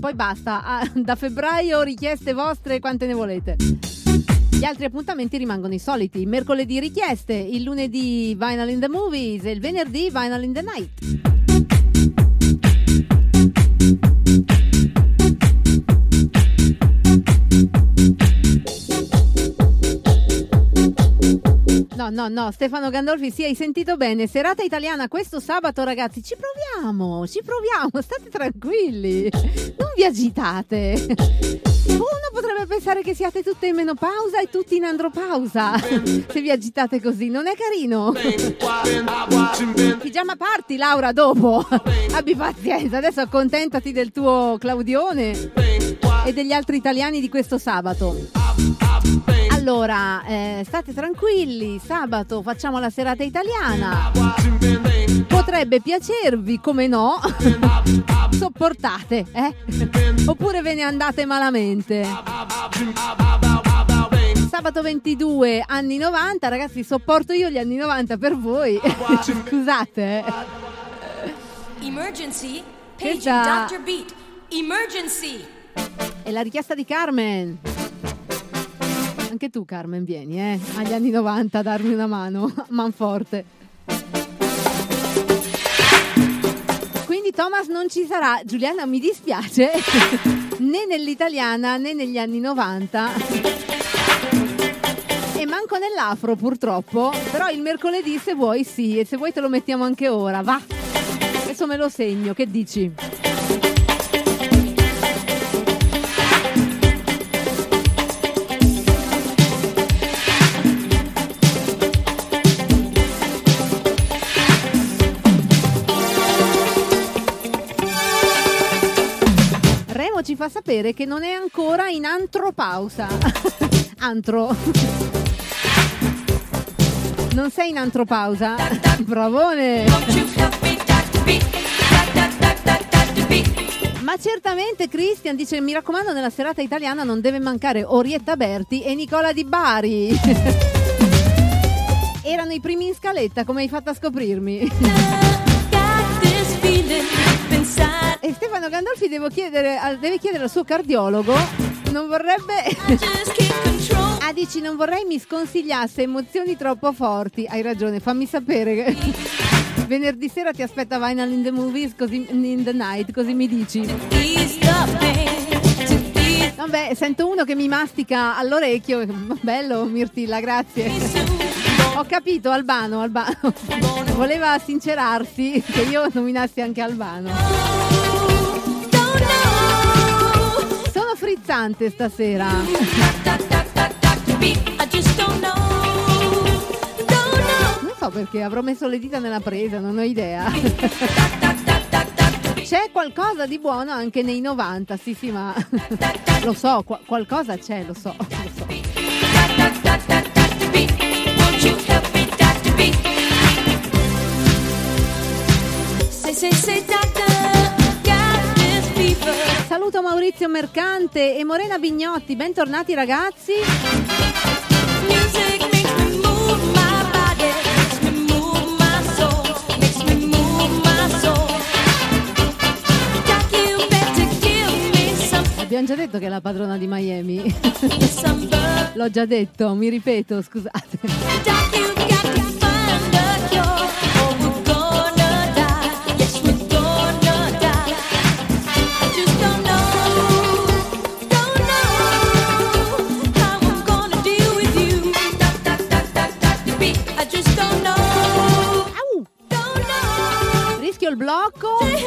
Poi basta, Ah, da febbraio richieste vostre quante ne volete. Gli altri appuntamenti rimangono i soliti. Mercoledì richieste, il lunedì Vinyl in the Movies e il venerdì Vinyl in the Night. No, no, no, Stefano Gandolfi, sì, hai sentito bene. Serata italiana questo sabato, ragazzi. Ci proviamo, ci proviamo, state tranquilli. Non vi agitate. Uno potrebbe pensare che siate tutte in menopausa e tutti in andropausa. Se vi agitate così, non è carino. Pigiama party, Laura, dopo. Abbi pazienza, adesso accontentati del tuo Claudione e degli altri italiani di questo sabato. Allora, eh, state tranquilli, sabato facciamo la serata italiana. Potrebbe piacervi, come no? Sopportate, eh? Oppure ve ne andate malamente. Sabato 22, anni 90, ragazzi, sopporto io gli anni 90 per voi. Scusate, eh. Emergency, paging Dr. Beat. Emergency. È la richiesta di Carmen. Anche tu, Carmen, vieni, eh, agli anni 90 a darmi una mano, manforte. Quindi Thomas non ci sarà, Giuliana mi dispiace, né nell'italiana né negli anni 90. E manco nell'afro purtroppo, però il mercoledì se vuoi sì, e se vuoi te lo mettiamo anche ora, va. Adesso me lo segno, che dici? Fa sapere che non è ancora in antropausa. Antro. Non sei in antropausa? Bravone! Ma certamente Christian dice mi raccomando nella serata italiana non deve mancare Orietta Berti e Nicola Di Bari. Erano i primi in scaletta, come hai fatto a scoprirmi? E Stefano Gandolfi devo chiedere deve chiedere al suo cardiologo, non vorrebbe... Ah, dici, non vorrei mi sconsigliasse emozioni troppo forti. Hai ragione, fammi sapere. che- Venerdì sera ti aspetta Vinyl in the Movies, così in the night, così mi dici. Vabbè, sento uno che mi mastica all'orecchio. Bello, Mirtilla, grazie. Ho capito, Albano, Albano. Voleva sincerarsi che io nominassi anche Albano. Sono frizzante stasera. Non so perché avrò messo le dita nella presa, non ho idea. C'è qualcosa di buono anche nei 90, sì sì, ma lo so, qua- qualcosa c'è, lo so, lo so. Saluto Maurizio Mercante e Morena Bignotti, bentornati ragazzi. Abbiamo già detto che è la padrona di Miami. L'ho già detto, mi ripeto, scusate. Rischio il blocco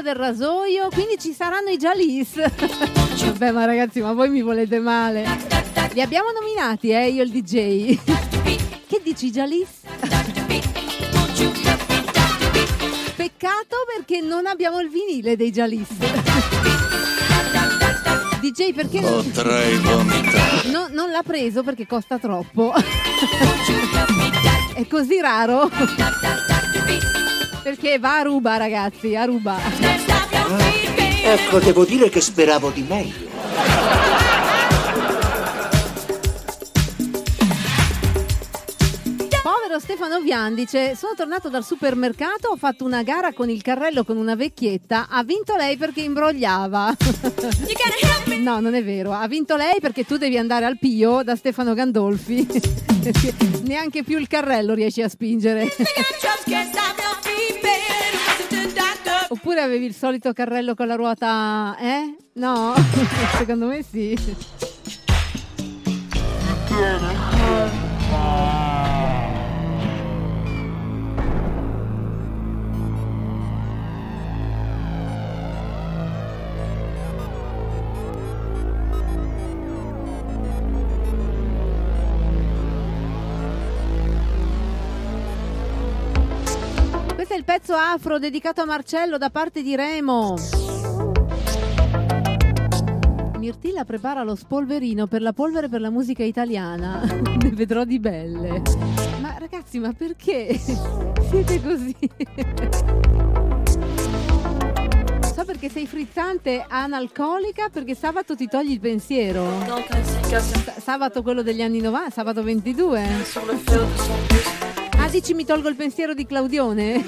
filo del rasoio, quindi ci saranno i Jalis. Vabbè, ma ragazzi, ma voi mi volete male. Li abbiamo nominati, eh, io il DJ. Che dici, Jalis? Peccato perché non abbiamo il vinile dei Jalis. DJ perché non, Potrei vomitare. no- non l'ha preso perché costa troppo. È così raro. Perché va a ruba, ragazzi, a ruba. Ecco, devo dire che speravo di meglio. Povero Stefano Vian dice: Sono tornato dal supermercato, ho fatto una gara con il carrello con una vecchietta. Ha vinto lei perché imbrogliava. no, non è vero. Ha vinto lei perché tu devi andare al Pio da Stefano Gandolfi. Neanche più il carrello riesci a spingere. Oppure avevi il solito carrello con la ruota, eh? No? Secondo me sì. È il pezzo afro dedicato a Marcello da parte di Remo. Mirtilla prepara lo spolverino per la polvere per la musica italiana. ne vedrò di belle. Ma ragazzi, ma perché siete così? So perché sei frizzante analcolica perché sabato ti togli il pensiero. Sa- Sabato quello degli anni 90, sabato 22. Dici mi tolgo il pensiero di Claudione?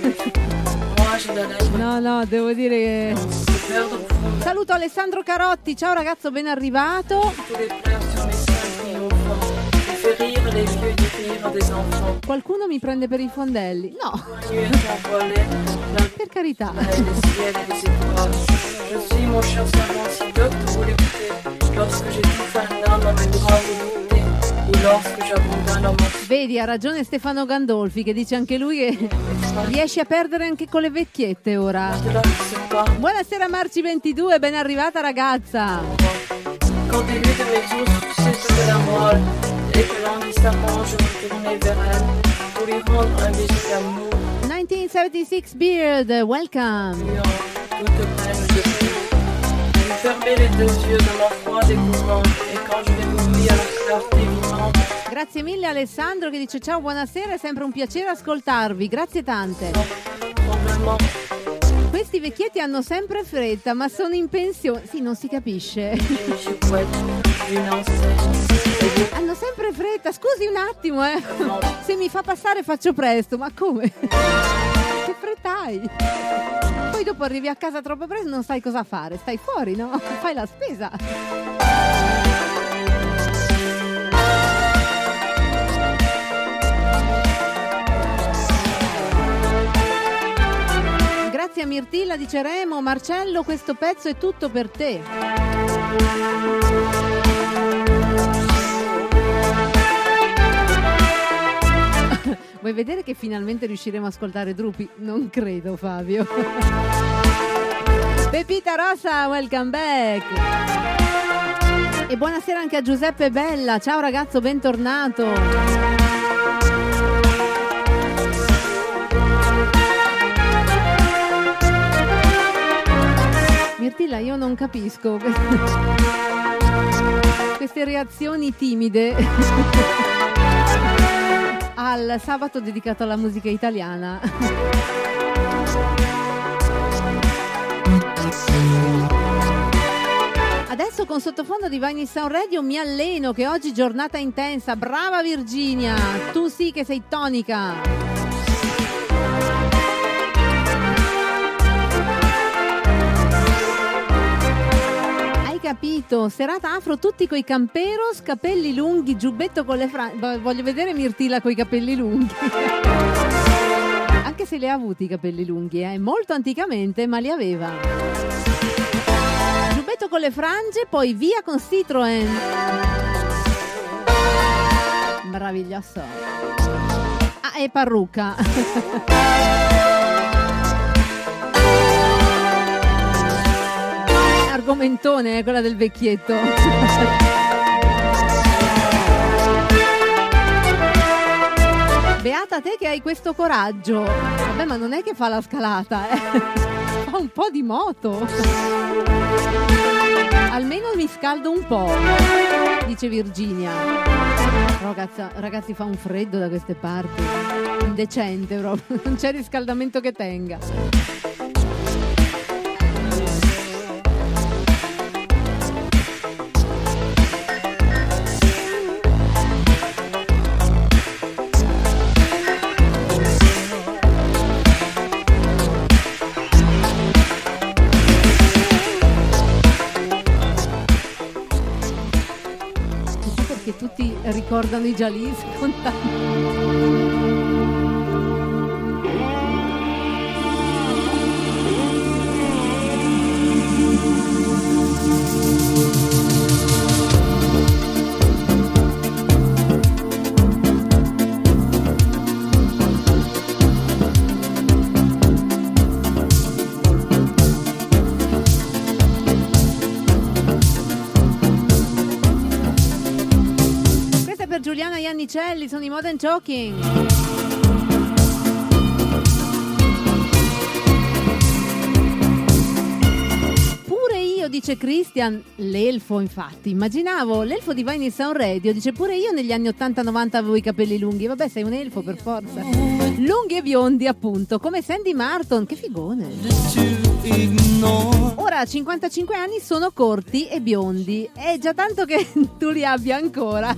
No, no, devo dire che... Saluto Alessandro Carotti, ciao ragazzo, ben arrivato. Qualcuno mi prende per i fondelli? No, per carità. J'abandonne en mon Vedi, ha ragione Stefano Gandolfi che dice anche lui che riesce a perdere anche con le vecchiette ora. Buonasera Marci22, ben arrivata ragazza. Quand des nuits de mes jours suscitent de la moelle, et que languissamment je me tournais vers elle, pour lui rendre un bijou d'amour, 1976 Beard, welcome. fermais les deux yeux de ma froide épouvante, et quand je les ouvris à la clarté Grazie mille Alessandro che dice ciao, buonasera, è sempre un piacere ascoltarvi, grazie tante. Questi vecchietti hanno sempre fretta, ma sono in pensione. Sì, non si capisce. Hanno sempre fretta. Scusi un attimo, eh. Se mi fa passare faccio presto, ma come? Che fretta hai? Poi dopo arrivi a casa troppo presto non sai cosa fare. Stai fuori, no? Fai la spesa. Grazie a Mirtilla, dice Remo. Marcello, questo pezzo è tutto per te. Vuoi vedere che finalmente riusciremo a ascoltare Drupi? Non credo, Fabio. Pepita Rosa, welcome back. E buonasera anche a Giuseppe Bella. Ciao ragazzo, bentornato. Mirtilla, io non capisco queste reazioni timide al sabato dedicato alla musica italiana. Adesso con sottofondo di Vagni Sound Radio mi alleno che oggi giornata intensa. Brava Virginia, tu sì che sei tonica. Capito? Serata afro tutti coi camperos, capelli lunghi, giubbetto con le frange. Voglio vedere Mirtilla coi capelli lunghi. Anche se li ha avuti i capelli lunghi, eh? molto anticamente, ma li aveva. Giubbetto con le frange, poi via con Citroen. Meraviglioso. Ah, e parrucca. Argomentone, eh, quella del vecchietto. Beata te che hai questo coraggio. Vabbè, ma non è che fa la scalata, eh. Fa un po' di moto. Almeno mi scaldo un po', dice Virginia. Ragazza, ragazzi, fa un freddo da queste parti. Indecente proprio. Non c'è riscaldamento che tenga. Tutti ricordano i Jalis Iannicelli, sono i Modern io, dice Christian, l'elfo infatti, immaginavo, l'elfo di Vine in Sound Radio, dice pure io negli anni 80-90 avevo i capelli lunghi, vabbè sei un elfo per forza. Lunghi e biondi appunto, come Sandy Martin, che figone. Ora a 55 anni sono corti e biondi. È già tanto che tu li abbia ancora.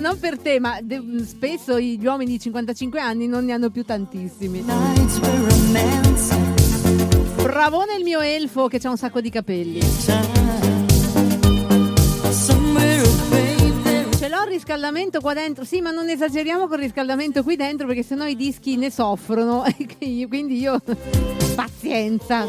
No, non per te, ma de- spesso gli uomini di 55 anni non ne hanno più tantissimi. Bravone il mio elfo che ha un sacco di capelli. Ce l'ho il riscaldamento qua dentro. Sì, ma non esageriamo col riscaldamento qui dentro perché sennò i dischi ne soffrono. Quindi- io. Pazienza.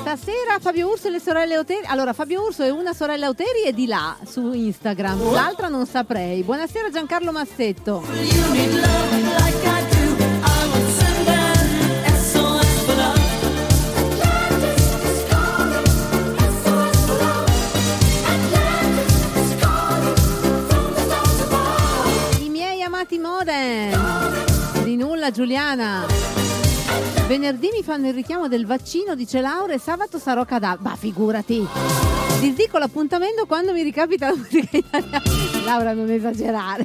Stasera Fabio Urso e le sorelle Oteri. Allora, Fabio Urso e una sorella Oteri è di là su Instagram. L'altra non saprei. Buonasera Giancarlo Massetto. I miei amati modem. Di nulla Giuliana. Venerdì mi fanno il richiamo del vaccino, dice Laura, e sabato sarò cadavere. Ma figurati. Disdico l'appuntamento quando mi ricapita la musica italiana. Laura, non esagerare.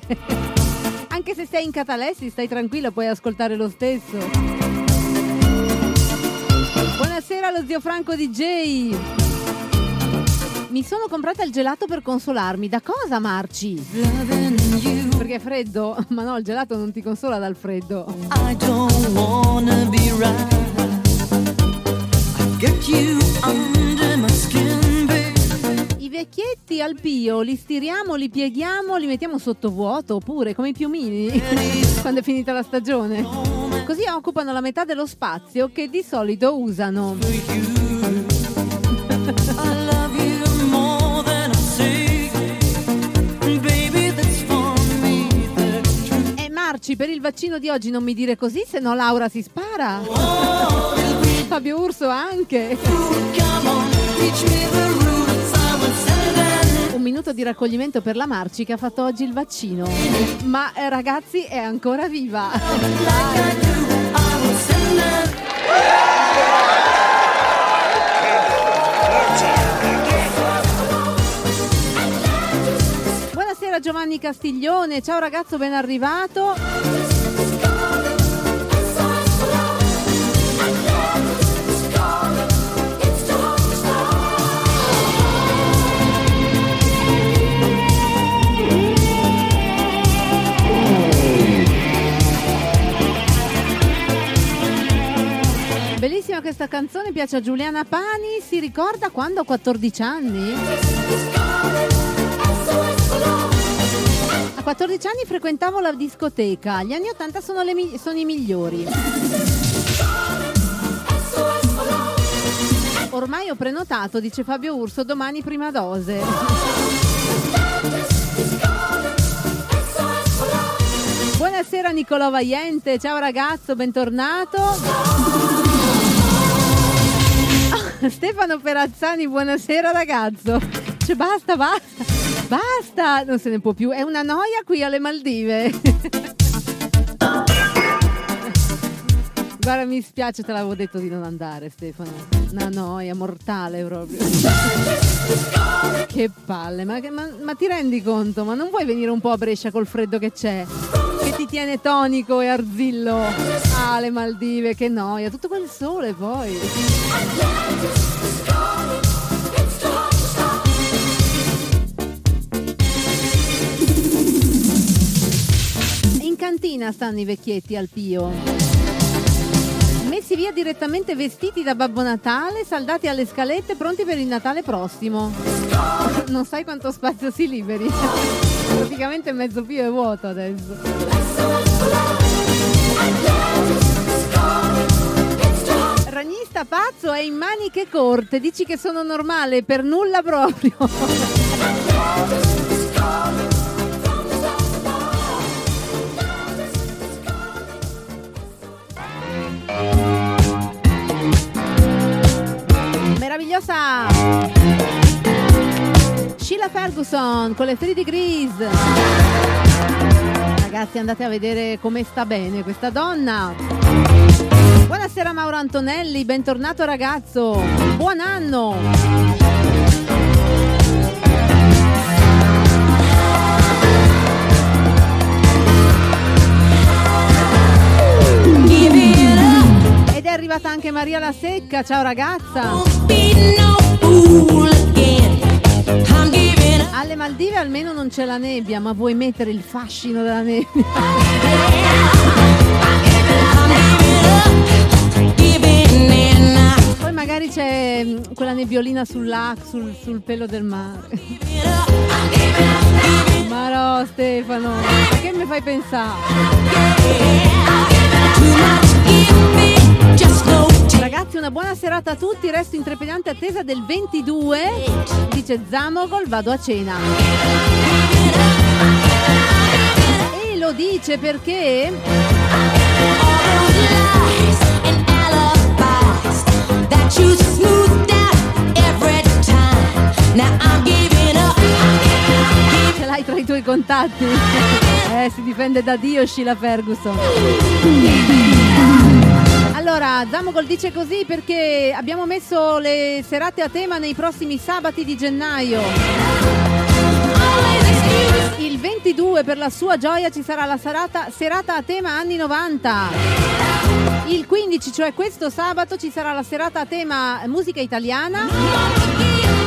Anche se sei in catalessi, stai tranquilla, puoi ascoltare lo stesso. Buonasera allo zio Franco DJ. Mi sono comprata il gelato per consolarmi. Da cosa, Marci? Perché è freddo? Ma no, il gelato non ti consola dal freddo. I don't wanna be right. I get you under my skin. I vecchietti al pio li stiriamo, li pieghiamo, li mettiamo sotto vuoto oppure come i piumini quando è finita la stagione. Così occupano la metà dello spazio che di solito usano. Marci, per il vaccino di oggi non mi dire così, se no Laura si spara. Fabio Urso anche. Un minuto di raccoglimento per la Marci che ha fatto oggi il vaccino. Ma eh, ragazzi è ancora viva. Buonasera Giovanni Castiglione, ciao ragazzo, ben arrivato. Bellissima questa canzone, piace a Giuliana Pani, si ricorda quando ha 14 anni? 14 anni frequentavo la discoteca, gli anni 80 sono, mi- sono i migliori. Ormai ho prenotato, dice Fabio Urso, domani prima dose. Buonasera Nicolò Vaiente, ciao ragazzo, bentornato. Ah, Stefano Perazzani, buonasera ragazzo. Cioè, basta, basta, basta, non se ne può più. È una noia qui alle Maldive. Guarda, mi spiace, te l'avevo detto di non andare, Stefano. Una noia mortale proprio. che palle, ma, ma- ma ti rendi conto? Ma non vuoi venire un po' a Brescia col freddo che c'è? Che ti tiene tonico e arzillo? Ah, le Maldive, che noia, tutto quel sole poi. In cantina stanno i vecchietti al Pio. Messi via direttamente vestiti da Babbo Natale, saldati alle scalette, pronti per il Natale prossimo. Non sai quanto spazio si liberi. Praticamente mezzo Pio è vuoto adesso. Ragnista pazzo è in maniche corte, dici che sono normale, per nulla proprio. Meravigliosa Sheila Ferguson con le 3 degrees. Ragazzi, andate a vedere come sta bene questa donna. Buonasera Mauro Antonelli, bentornato ragazzo. Buon anno. Ed è arrivata anche Maria La Secca, ciao ragazza. Alle Maldive almeno non c'è la nebbia, ma vuoi mettere il fascino della nebbia? Poi magari c'è mm, quella nebbiolina sull'ac, sul, sul pelo del mare. Ma no, Stefano, che mi fai pensare? Ragazzi, una buona serata a tutti. Resto in trepidante attesa del 22. Dice Zamogol, vado a cena. E lo dice perché ce l'hai tra i tuoi contatti. Eh, si difende da Dio Sheila Ferguson. Allora, Zamogol dice così perché abbiamo messo le serate a tema nei prossimi sabati di gennaio. Il 22 per la sua gioia ci sarà la serata, serata a tema anni 90. Il 15, cioè questo sabato, ci sarà la serata a tema musica italiana.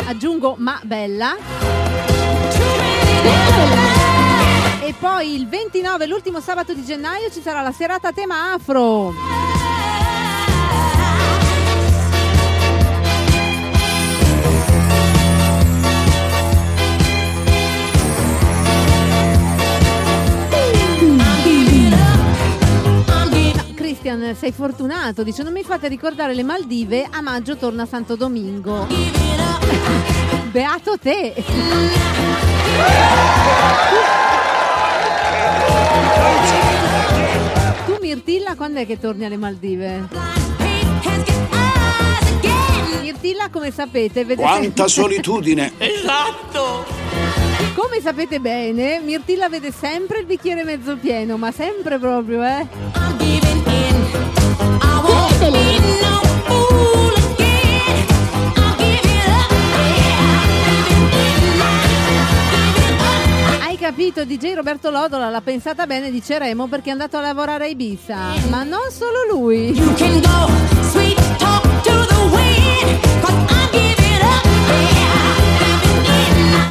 Aggiungo ma bella. E poi il 29, l'ultimo sabato di gennaio, ci sarà la serata a tema afro. Christian, sei fortunato. Dice: Non mi fate ricordare le Maldive. A maggio torna Santo Domingo. Beato te. Tu, Mirtilla, quando è che torni alle Maldive? Mirtilla, come sapete, vede Quanta solitudine! Esatto! Come sapete bene, Mirtilla vede sempre il bicchiere mezzo pieno, ma sempre proprio, eh? Hai capito, DJ Roberto Lodola l'ha pensata bene, dice Remo, perché è andato a lavorare a Ibiza. Ma non solo lui.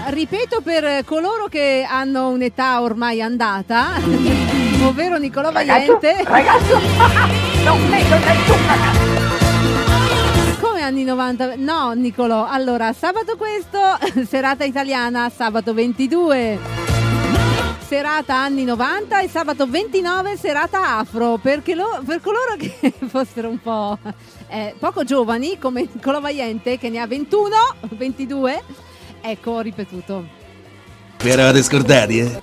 Ripeto per coloro che hanno un'età ormai andata, ovvero Nicolò Ragazzo, Valiente. ragazzo, non vedo nessun ragazzo. Come anni 90? No, Nicolò. Allora, sabato questo, serata italiana, sabato 22. Serata anni 90 e sabato 29 serata afro, perché lo- per coloro che fossero un po' eh, poco giovani, come Nicolò Valiente che ne ha 21, 22, ecco, ho ripetuto. Vi eravate scordati, eh?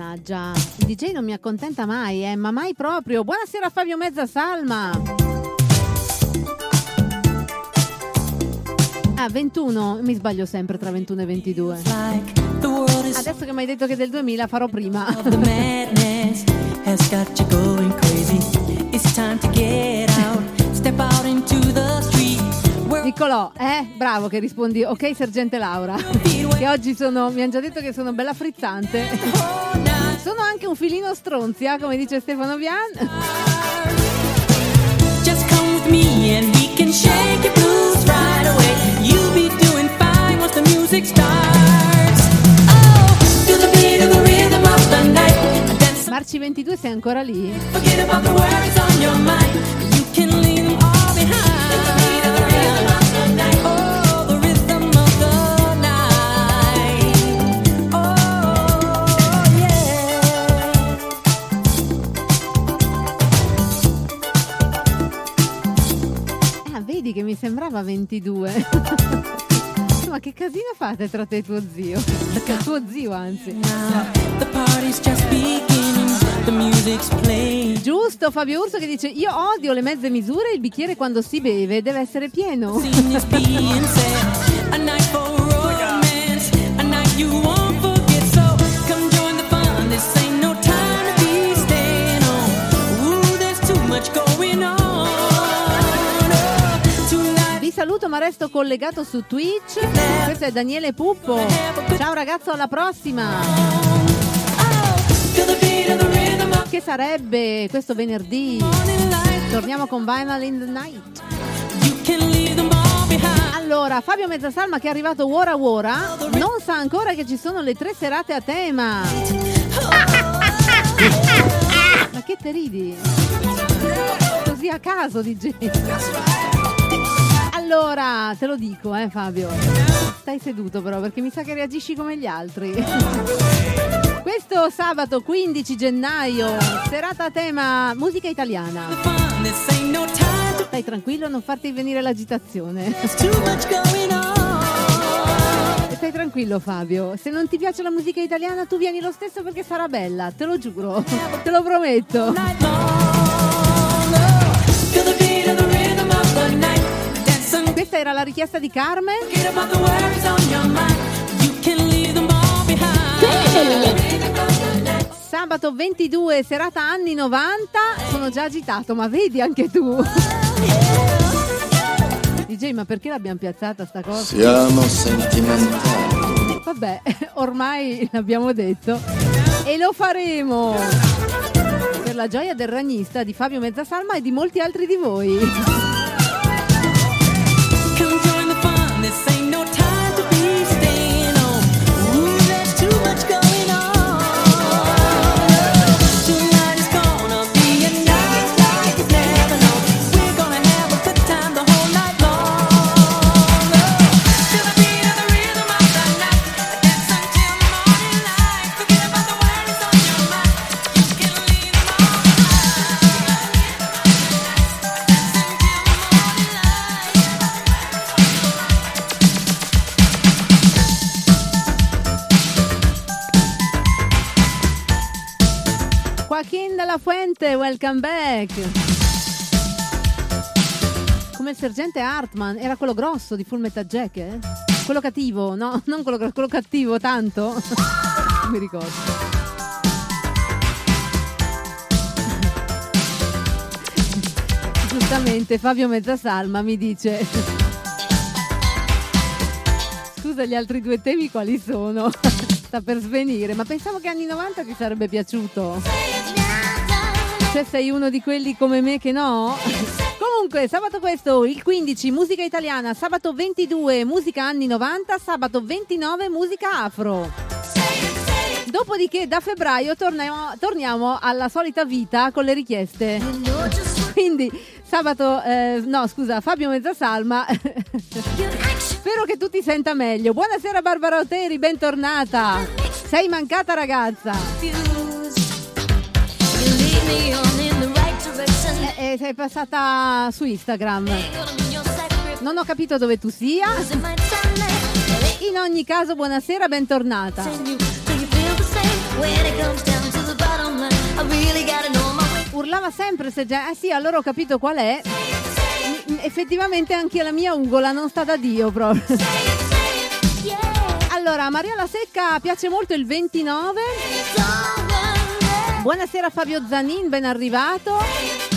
Mannaggia, il DJ non mi accontenta mai, eh, ma mai proprio. Buonasera Fabio Mezza Salma. Ah, 21, mi sbaglio sempre tra 21 e 22. Adesso che mi hai detto che del 2000 farò prima. Niccolò, eh? Bravo che rispondi, ok sergente Laura. che oggi sono, mi hanno già detto che sono bella frizzante. Sono anche un filino stronzia, come dice Stefano Bian. just come with me and we can shake your blues right away. You'll be doing fine once the music starts. Oh, to the beat of the rhythm of the night. Marci 22 sei ancora lì? forget about the worries on your mind. Vedi che mi sembrava 22. Ma che casino fate tra te e tuo zio? tuo zio, anzi. Giusto, Fabio Urso che dice io odio le mezze misure, il bicchiere quando si beve deve essere pieno. Ma resto collegato su Twitch. Questo è Daniele Puppo. Ciao ragazzo, alla prossima. Che sarebbe questo venerdì? Torniamo con Vinyl in the Night. Allora, Fabio Mezzasalma che è arrivato ora ora non sa ancora che ci sono le tre serate a tema. Ma che te ridi? Così a caso, DJ. Allora, te lo dico, eh Fabio. Stai seduto però perché mi sa che reagisci come gli altri. Questo sabato 15 gennaio, serata a tema musica italiana. Stai tranquillo, non farti venire l'agitazione. Stai tranquillo Fabio, se non ti piace la musica italiana tu vieni lo stesso perché sarà bella, te lo giuro, te lo prometto. Them all behind. Sabato 22, serata anni 90. Sono già agitato, ma vedi anche tu. DJ, ma perché l'abbiamo piazzata sta cosa? Siamo sentimentali. Vabbè, ormai l'abbiamo detto. E lo faremo. Per la gioia del ragnista di Fabio Mezzasalma e di molti altri di voi. La Fuente, welcome back. Come il sergente Hartman, era quello grosso di Full Metal Jacket? Quello cattivo, no, non quello quello cattivo, tanto. non mi ricordo. Giustamente Fabio Mezzasalma mi dice Scusa gli altri due temi quali sono? Sta per svenire, ma pensavo che anni 90 ti sarebbe piaciuto. Cioè sei uno di quelli come me che no? Comunque, sabato questo, il 15, musica italiana, sabato 22, musica anni 90, sabato 29, musica afro. Dopodiché da febbraio torniamo, torniamo alla solita vita con le richieste. Quindi sabato, eh, no scusa, Fabio Mezzasalma. Spero che tu ti senta meglio. Buonasera Barbara Oteri, bentornata. Sei mancata ragazza. E sei passata su Instagram. Non ho capito dove tu sia. In ogni caso, buonasera, bentornata. Urlava sempre se già. Eh sì, allora ho capito qual è. Mm, Effettivamente anche la mia ugola non sta da Dio proprio. Allora, Maria La Secca piace molto il 29. Buonasera Fabio Zanin, ben arrivato.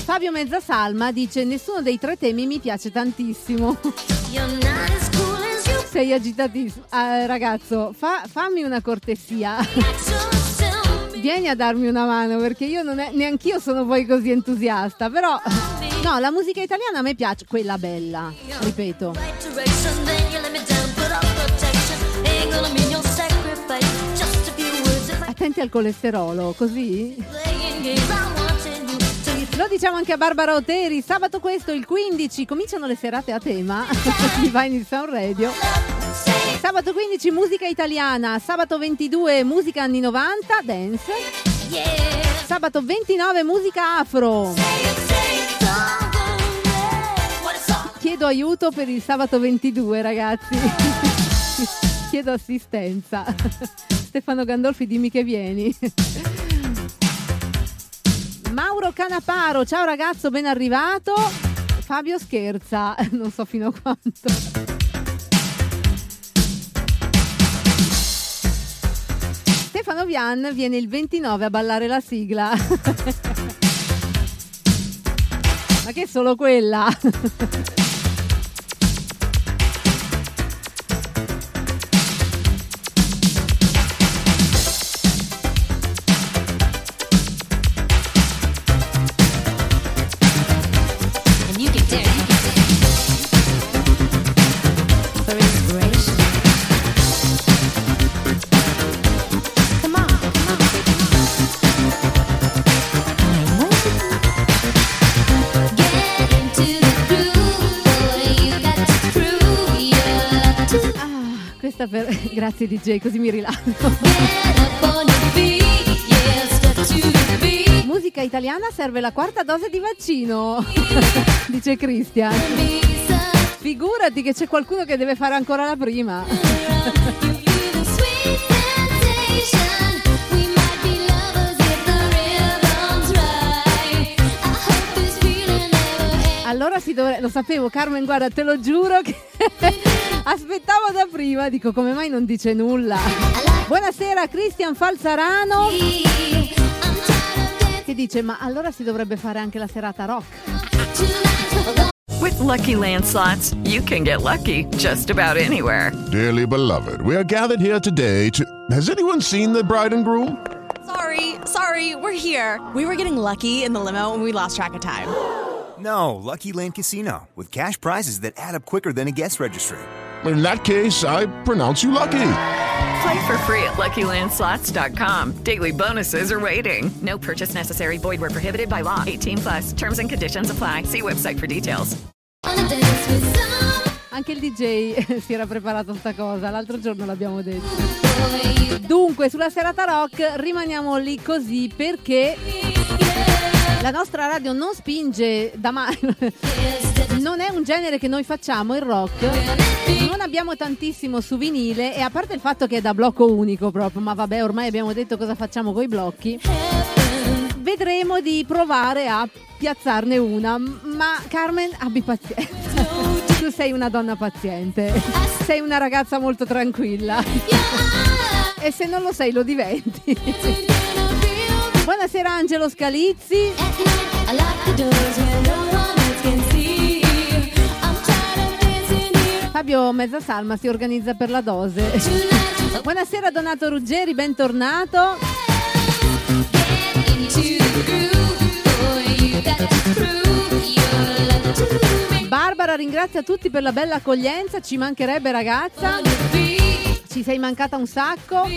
Fabio Mezzasalma dice nessuno dei tre temi mi piace tantissimo. Sei agitatissimo. Ah, ragazzo, fa- fammi una cortesia. Vieni a darmi una mano perché io non è, neanch'io sono poi così entusiasta, però no, la musica italiana a me piace, quella bella, ripeto. Attenti al colesterolo, così? Lo diciamo anche a Barbara Oteri, sabato questo il 15 cominciano le serate a tema di Vine in Sound Radio. Sabato 15 musica italiana, sabato 22 musica anni 90, dance. Sabato 29 musica afro. Chiedo aiuto per il sabato 22 ragazzi. Chiedo assistenza. Stefano Gandolfi dimmi che vieni. Mauro Canaparo, ciao ragazzo, ben arrivato. Fabio scherza, non so fino a quanto. Stefano Vian viene il 29 a ballare la sigla. Ma che è solo quella? Grazie DJ, così mi beat. Musica italiana serve la quarta dose di vaccino, dice Christian. Figurati che c'è qualcuno che deve fare ancora la prima. Allora si dovrebbe, lo sapevo Carmen, guarda, te lo giuro che aspettavo da prima, dico come mai non dice nulla. Buonasera Cristian Falzarano. Che dice, ma allora si dovrebbe fare anche la serata rock. With Lucky Land slots, you can get lucky just about anywhere. Dearly beloved, we are gathered here today to. Has anyone seen the bride and groom? Sorry, sorry, we're here. We were getting lucky in the limo and we lost track of time. No, Lucky Land Casino, with cash prizes that add up quicker than a guest registry. In that case, I pronounce you lucky. Play for free at LuckyLandSlots.com. Daily bonuses are waiting. No purchase necessary. Void where prohibited by law. 18 plus. Terms and conditions apply. See website for details. Anche il DJ si era preparato sta cosa, l'altro giorno l'abbiamo detto. Dunque, sulla serata rock rimaniamo lì così perché la nostra radio non spinge da mai. Non è un genere che noi facciamo, il rock. Non abbiamo tantissimo su vinile e a parte il fatto che è da blocco unico proprio, ma vabbè, ormai abbiamo detto cosa facciamo con i blocchi. Ve vedremo di provare a piazzarne una. Ma Carmen, abbi pazienza. tu sei una donna paziente. Sei una ragazza molto tranquilla. e se non lo sei, lo diventi. Buonasera Angelo Scalizzi. Fabio Mezzasalma si organizza per la dose. Buonasera Donato Ruggeri, bentornato. Barbara ringrazia tutti per la bella accoglienza, ci mancherebbe ragazza. Ci sei mancata un sacco.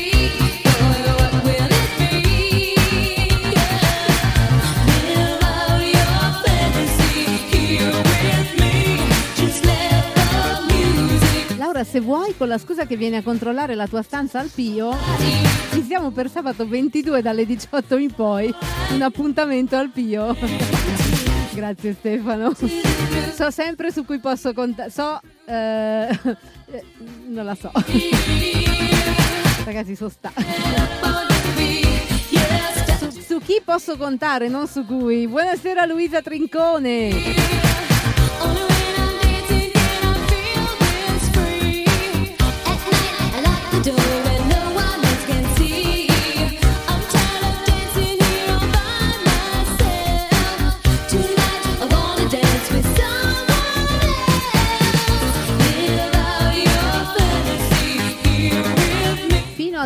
Laura, se vuoi, con la scusa che vieni a controllare la tua stanza al Pio, ci siamo per sabato 22 dalle 18 in poi. Un appuntamento al Pio. Grazie Stefano. So sempre su cui posso contare. So. eh, non la so. Ragazzi, so sta. Su, su chi posso contare, non su cui. Buonasera Luisa Trincone.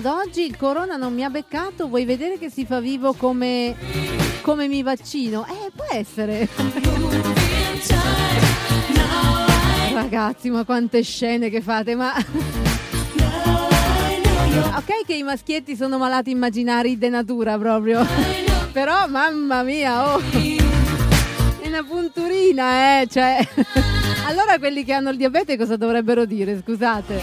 Ad oggi il corona non mi ha beccato, vuoi vedere che si fa vivo come, come mi vaccino? Eh, può essere. Ragazzi, ma quante scene che fate, ma... Ok che i maschietti sono malati immaginari de natura proprio. Però, mamma mia, oh! È una punturina, eh, cioè... Allora quelli che hanno il diabete cosa dovrebbero dire, scusate?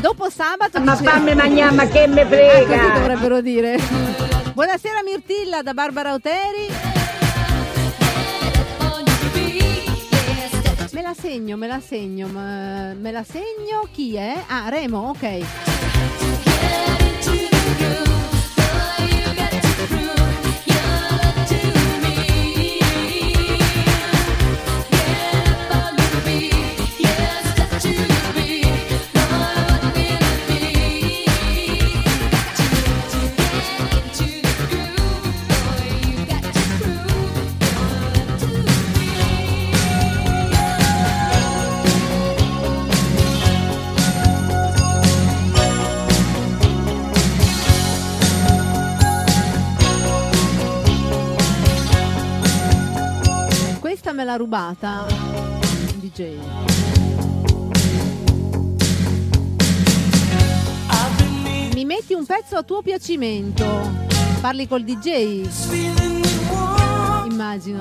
Dopo sabato Ma dice- fammi mangiare, ma che me Ah, frega! così dovrebbero dire. Buonasera Mirtilla da Barbara Oteri. La segno, me la segno, me la segno chi è? Ah, Remo, ok. L'ha rubata un DJ. Mi metti un pezzo a tuo piacimento. Parli col DJ? Immagino.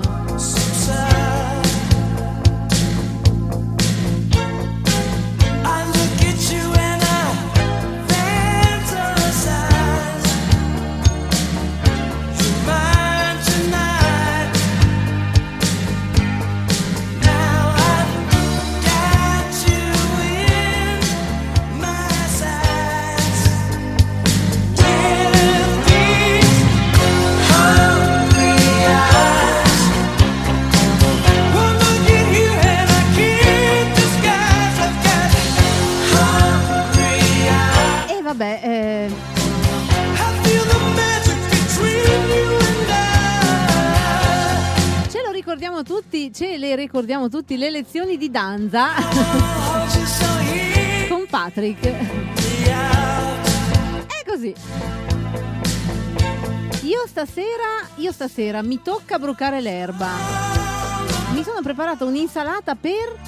Ricordiamo tutti, ce le ricordiamo tutti le lezioni di danza con Patrick. È così. Io stasera, io stasera mi tocca brucare l'erba. Mi sono preparata un'insalata per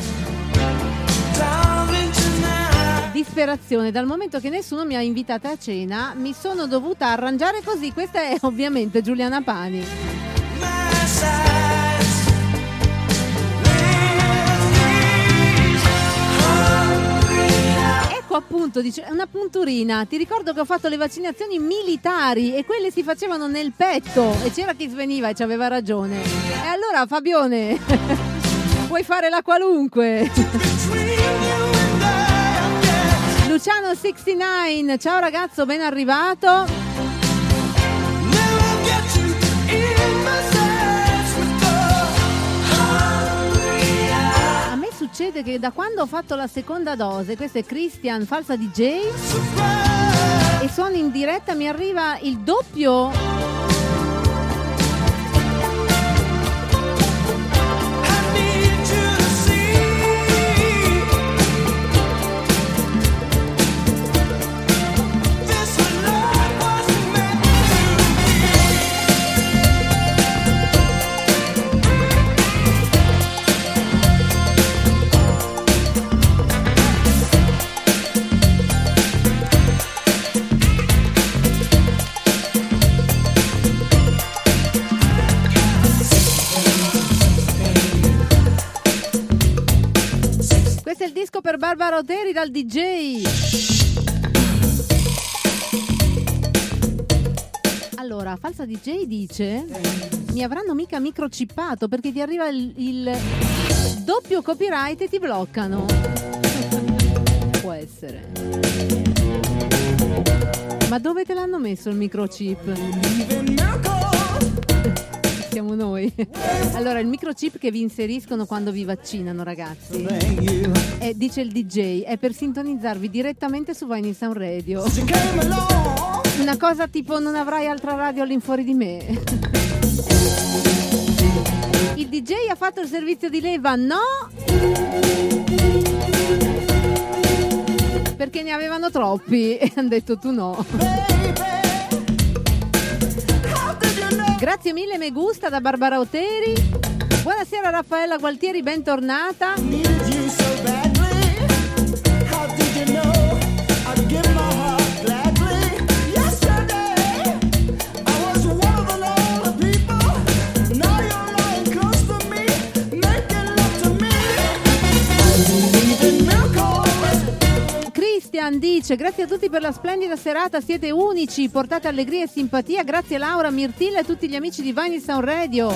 disperazione. Dal momento che nessuno mi ha invitata a cena, mi sono dovuta arrangiare così. Questa è ovviamente Giuliana Pani. Ecco appunto, dice, una punturina. Ti ricordo che ho fatto le vaccinazioni militari e quelle si facevano nel petto e c'era chi sveniva e ci aveva ragione. E allora Fabione, puoi fare la qualunque. Luciano69, ciao ragazzo, ben arrivato. Vede che da quando ho fatto la seconda dose, questo è Christian Falsa DJ, e sono in diretta, mi arriva il doppio. Disco per Barbara Oteri dal DJ. Allora, Falsa DJ dice: Mi avranno mica microchippato perché ti arriva il, il doppio copyright e ti bloccano. Può essere. Ma dove te l'hanno messo il microchip? Siamo noi. Allora, il microchip che vi inseriscono quando vi vaccinano, ragazzi, è, dice il DJ, è per sintonizzarvi direttamente su Vine Sound Radio. Una cosa tipo non avrai altra radio all'infuori di me. Il DJ ha fatto il servizio di leva? No! Perché ne avevano troppi e hanno detto tu no. Grazie mille Me Gusta da Barbara Oteri. Buonasera Raffaella Gualtieri, bentornata. Christian dice grazie a tutti per la splendida serata, siete unici, portate allegria e simpatia, grazie Laura, Mirtilla e tutti gli amici di Vinyl Sound Radio.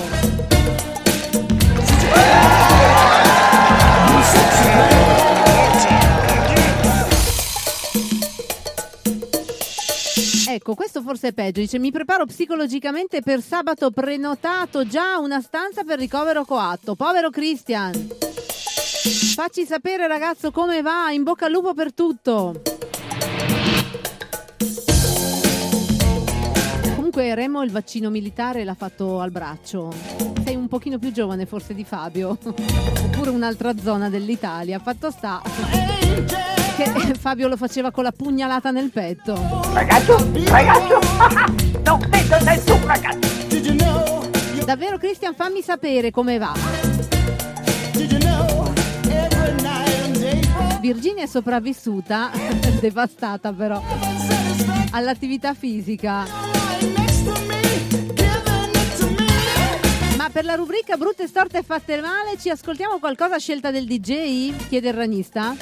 Ecco, questo forse è peggio. Dice: Mi preparo psicologicamente per sabato prenotato già una stanza per ricovero coatto. Povero Christian. Facci sapere, ragazzo, come va. In bocca al lupo per tutto. Comunque, Remo il vaccino militare l'ha fatto al braccio. Sei un pochino più giovane, forse, di Fabio. Oppure un'altra zona dell'Italia. Fatto sta. Che Fabio lo faceva con la pugnalata nel petto. Ragazzo, ragazzo, non vedo nessun ragazzo. Davvero, Christian, fammi sapere come va. Virginia è sopravvissuta, devastata però, all'attività fisica. Ma per la rubrica Brutte storte fatte male ci ascoltiamo qualcosa a scelta del DJ? Chiede il ranista.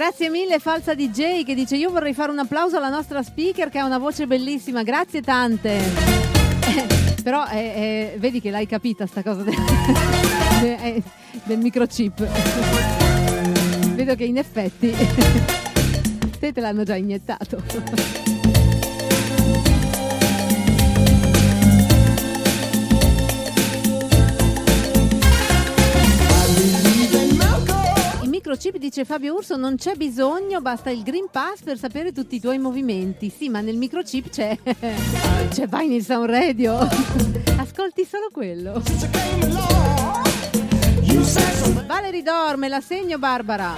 Grazie mille Falsa DJ che dice io vorrei fare un applauso alla nostra speaker che ha una voce bellissima, grazie tante. Però eh, eh, vedi che l'hai capita sta cosa del, de- eh, del microchip. Vedo che in effetti te te l'hanno già iniettato. Microchip dice Fabio Urso non c'è bisogno, basta il Green Pass per sapere tutti i tuoi movimenti. Sì, ma nel microchip c'è c'è Vinyl Sound Radio. Ascolti solo quello. Valerie dorme, la segno Barbara.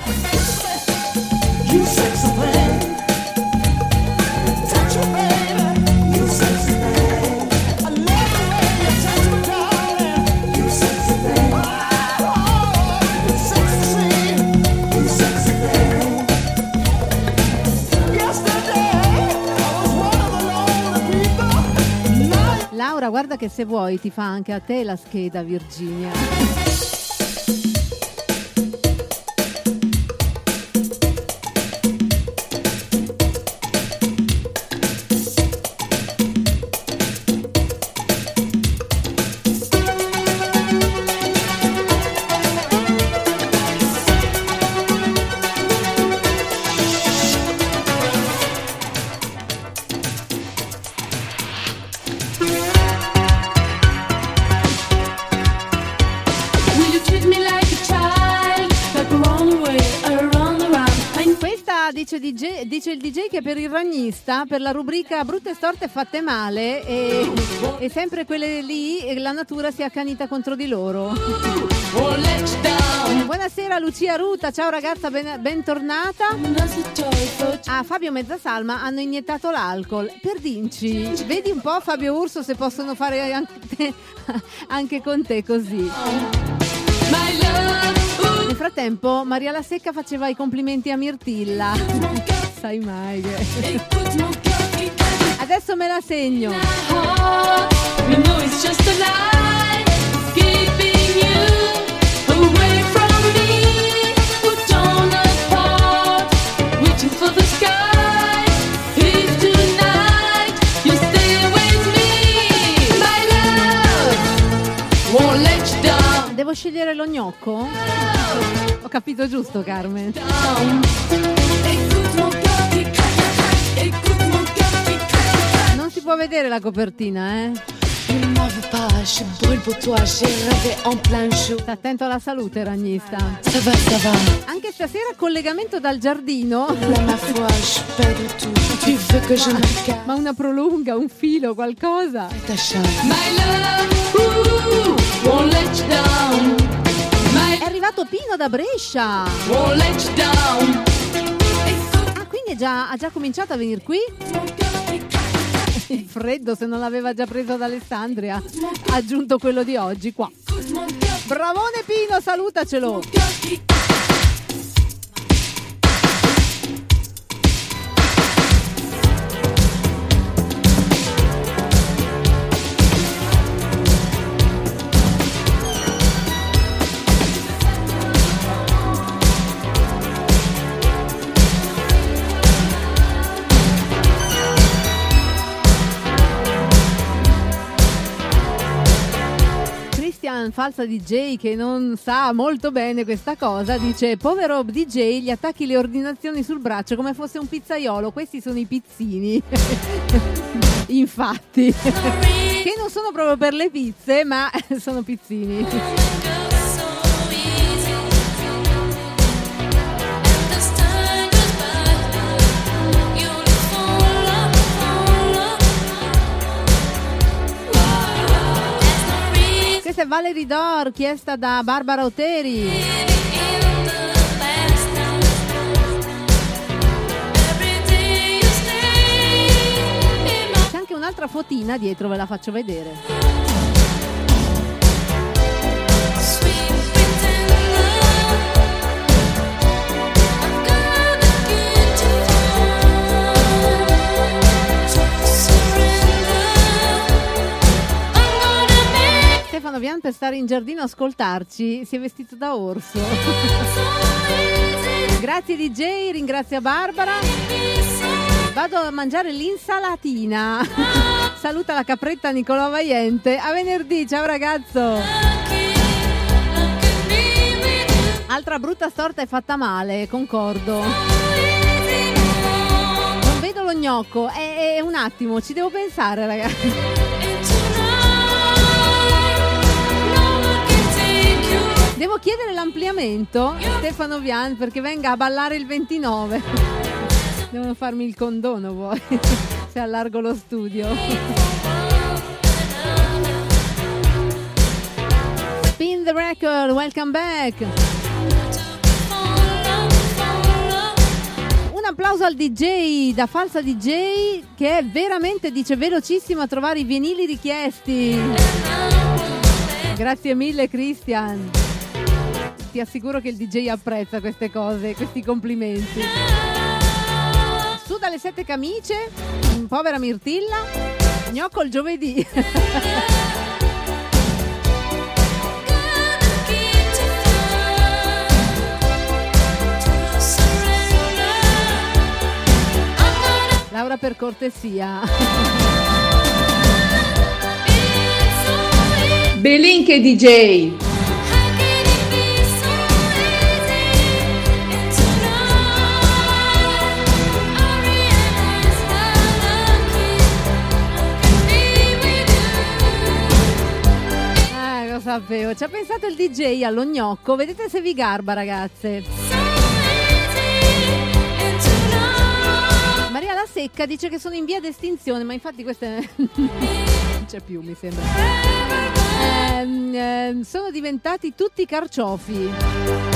Laura, guarda che se vuoi ti fa anche a te la scheda Virginia. Dice, il DJ che per il ragnista, per la rubrica brutte storte fatte male, e, e sempre quelle lì, la natura si è accanita contro di loro. Buonasera Lucia Ruta, ciao ragazza, ben- bentornata. A Fabio Mezzasalma hanno iniettato l'alcol. Per Dinci, vedi un po' Fabio Urso se possono fare anche, te- anche con te così. Nel frattempo Maria La Secca faceva i complimenti a Mirtilla. Sai mai che... Adesso me la segno. We know it's Devo scegliere lo gnocco? Ho capito giusto, Carmen. Non si può vedere la copertina, eh? Sta attento alla salute, ragnista. Anche stasera collegamento dal giardino. Ma una prolunga, un filo, qualcosa. È arrivato Pino da Brescia. Ah, quindi è già- ha già cominciato a venire qui? Il freddo, se non l'aveva già preso ad Alessandria. Ha aggiunto quello di oggi qua. Bravone Pino, salutacelo. Christian, falsa DJ che non sa molto bene questa cosa, dice povero DJ gli attacchi le ordinazioni sul braccio come fosse un pizzaiolo, questi sono i pizzini. Infatti, che non sono proprio per le pizze, ma sono pizzini. Questa è Valerie Dor, chiesta da Barbara Oteri. C'è anche un'altra fotina dietro, ve la faccio vedere. Stefano Vian per stare in giardino a ascoltarci si è vestito da orso. Grazie DJ, ringrazio Barbara. Vado a mangiare l'insalatina. Saluta la capretta Nicolò Vaiente. A venerdì, ciao ragazzo. Altra brutta storta è fatta male, concordo. Non vedo lo gnocco, è, è un attimo, ci devo pensare ragazzi. Devo chiedere l'ampliamento a Stefano Vian perché venga a ballare il 29. Devono farmi il condono poi se allargo lo studio. Spin the record, welcome back. Un applauso al DJ da falsa DJ che è veramente, dice, velocissimo a trovare i vinili richiesti. Grazie mille Christian. Ti assicuro che il DJ apprezza queste cose, questi complimenti. Su dalle sette camicie, povera Mirtilla, gnocco il giovedì. Laura per cortesia. Belinche DJ. Sapevo. Ci ha pensato il DJ allo gnocco. Vedete se vi garba, ragazze. La Secca dice che sono in via d'estinzione, ma infatti questa non c'è più, mi sembra. Ehm, ehm, sono diventati tutti carciofi.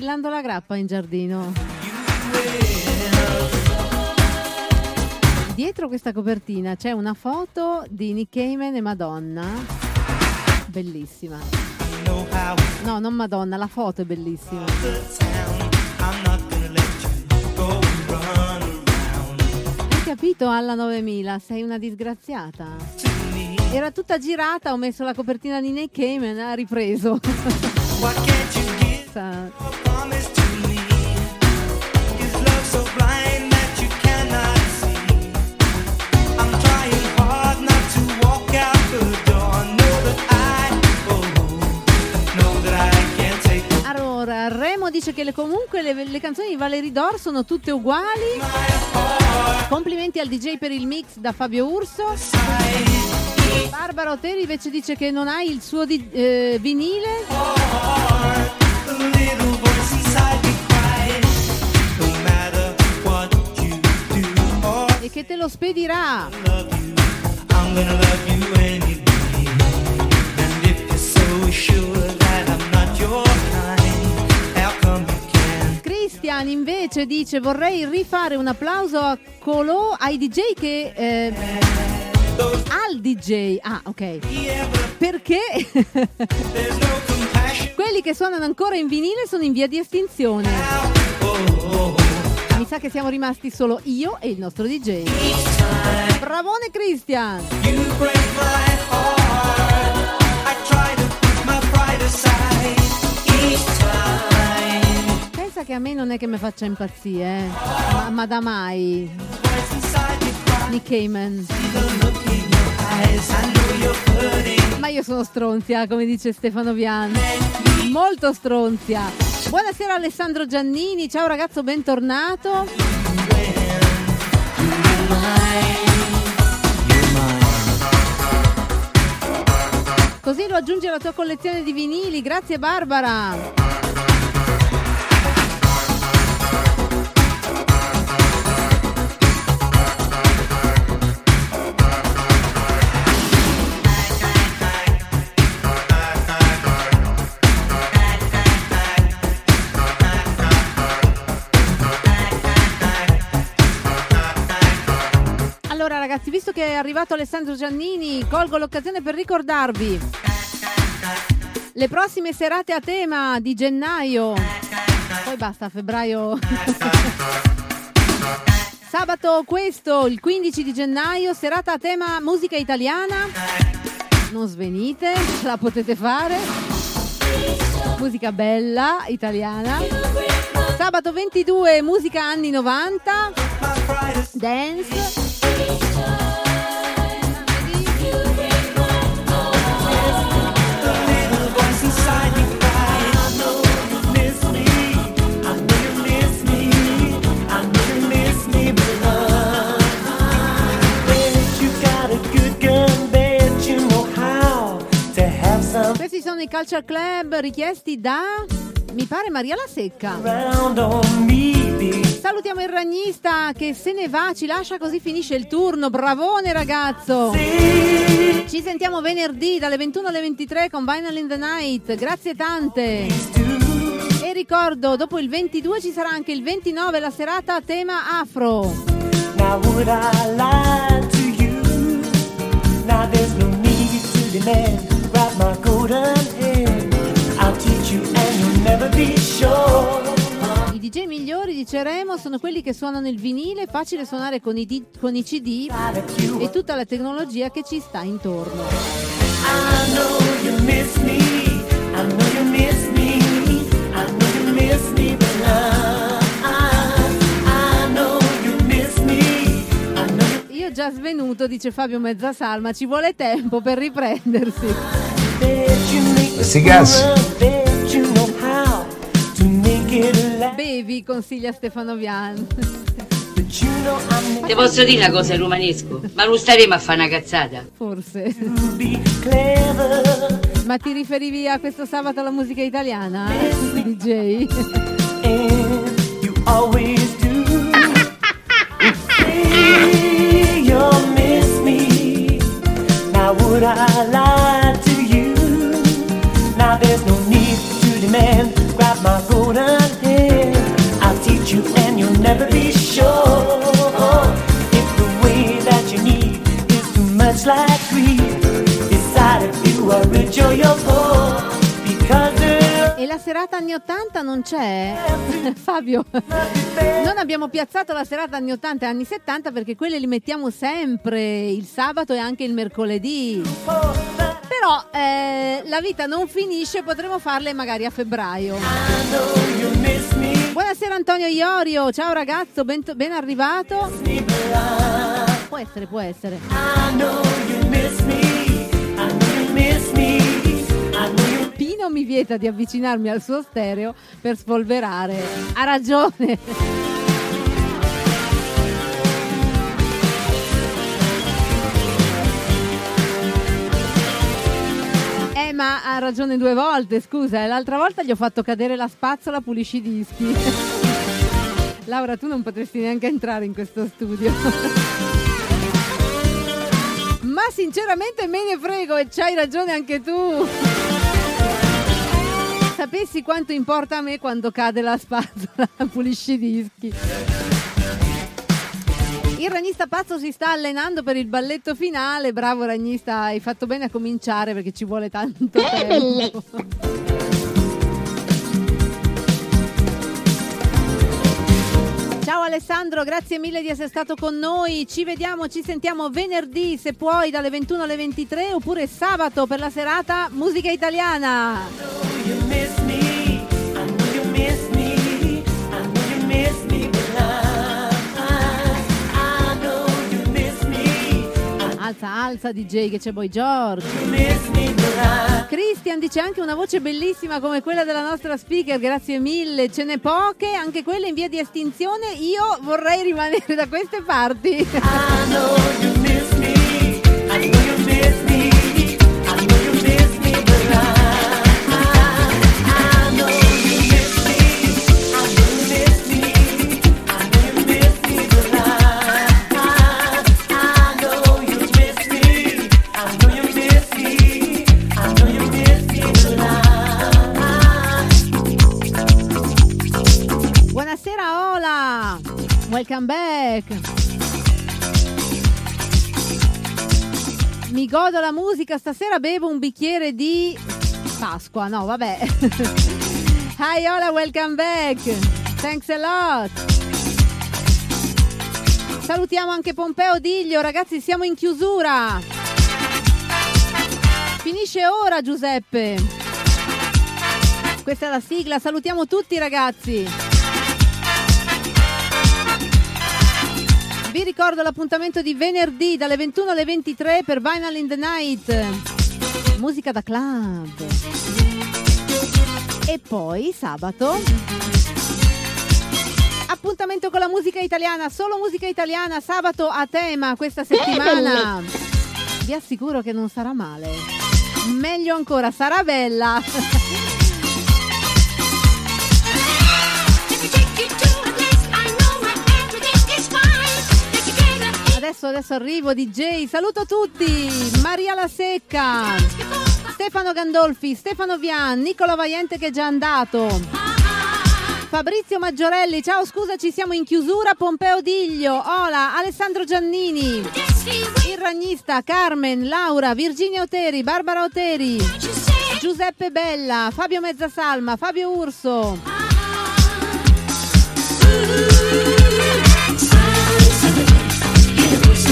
Sta distillando la grappa in giardino. Dietro questa copertina c'è una foto di Nick Cayman e Madonna. Bellissima. No, non Madonna, la foto è bellissima. Hai capito alla 9000? Sei una disgraziata. Era tutta girata, ho messo la copertina di Nick Cayman, ha ripreso. Oh, dice che le- comunque le, le canzoni di Valerie Dor sono tutte uguali. Complimenti al DJ per il mix da Fabio Urso. Barbara Oteri invece dice che non hai il suo di- eh, vinile. Che te lo spedirà. Christian invece dice vorrei rifare un applauso a Colò ai DJ che... eh, al DJ. Ah, ok. Perché quelli che suonano ancora in vinile sono in via di estinzione. Mi sa che siamo rimasti solo io e il nostro DJ. Bravone Christian! Pensa che a me non è che mi faccia impazzire, eh. Ma, ma da mai. Nick Cayman. Io sono stronzia, come dice Stefano Vian. Molto stronzia. Buonasera Alessandro Giannini, ciao ragazzo, bentornato. Così lo aggiungi alla tua collezione di vinili, grazie Barbara. Allora ragazzi, visto che è arrivato Alessandro Giannini, colgo l'occasione per ricordarvi le prossime serate a tema di gennaio. Poi basta, febbraio. Sabato questo, il 15 di gennaio, serata a tema musica italiana. Non svenite, ce la potete fare. Musica bella, italiana. Sabato 22, musica anni 90. Dance. Questi sono i Culture Club richiesti da mi pare Maria La Secca. Salutiamo il ragnista che se ne va, ci lascia così finisce il turno. Bravone ragazzo! Ci sentiamo venerdì dalle 21 alle 23 con Vinyl in the Night. Grazie tante! E ricordo, dopo il 22 ci sarà anche il 29 la serata a tema afro. Now i DJ migliori di Ceremo sono quelli che suonano il vinile, facile suonare con i, di- con i CD e tutta la tecnologia che ci sta intorno. Io già svenuto, dice Fabio Mezzasalma, ci vuole tempo per riprendersi. Questi cazzi. Bevi, consiglia Stefano Vian. Ti posso dire una cosa in romanesco? Ma non staremo a fare una cazzata. Forse. Ma ti riferivi a questo sabato alla musica italiana? DJ? and you always do. Say you'll miss me. Now would I lie demand. Grab my golden hand. I'll teach you and you'll never be sure. If the way that you need is too much like greed, decide if you are rich or you're poor. Because E la serata anni 80 non c'è? Fabio, non abbiamo piazzato la serata anni 80 e anni 70 perché quelle li mettiamo sempre il sabato e anche il mercoledì. Però eh, la vita non finisce, potremo farle magari a febbraio. Buonasera Antonio Iorio, ciao ragazzo, ben, ben arrivato. Può essere, può essere. Pino mi vieta di avvicinarmi al suo stereo per spolverare. Ha ragione. Ma ha ragione due volte, scusa. eh, L'altra volta gli ho fatto cadere la spazzola, pulisci i dischi. Laura, tu non potresti neanche entrare in questo studio. Ma sinceramente me ne frego e c'hai ragione anche tu. Sapessi quanto importa a me quando cade la spazzola, pulisci i dischi. Il ragnista pazzo si sta allenando per il balletto finale. Bravo ragnista, hai fatto bene a cominciare perché ci vuole tanto tempo. Ciao Alessandro, grazie mille di essere stato con noi. Ci vediamo, ci sentiamo venerdì se puoi dalle 21 alle 23 oppure sabato per la serata musica italiana. you miss me. I know you miss me. I know you miss me, Alza, alza DJ che c'è Boy George. Christian dice anche una voce bellissima come quella della nostra speaker, grazie mille. Ce n'è poche, anche quelle in via di estinzione. Io vorrei rimanere da queste parti. I know you miss me. I know you welcome back. Mi godo la musica, stasera bevo un bicchiere di Pasqua, no vabbè. Hi Ola, welcome back. Thanks a lot. Salutiamo anche Pompeo Diglio, ragazzi siamo in chiusura. Finisce ora Giuseppe. Questa è la sigla, salutiamo tutti ragazzi. Vi ricordo l'appuntamento di venerdì dalle 21 alle 23 per Vinyl in the Night. Musica da club. E poi sabato appuntamento con la musica italiana, solo musica italiana, sabato a tema questa settimana. Vi assicuro che non sarà male. Meglio ancora, sarà bella. Adesso, adesso arrivo DJ, saluto tutti, Maria La Secca, Stefano Gandolfi, Stefano Vian, Nicola Vaiente che è già andato, Fabrizio Maggiorelli, ciao scusa ci siamo in chiusura, Pompeo Diglio, Ola, Alessandro Giannini, il ragnista, Carmen, Laura, Virginia Oteri, Barbara Oteri, Giuseppe Bella, Fabio Mezzasalma, Fabio Urso.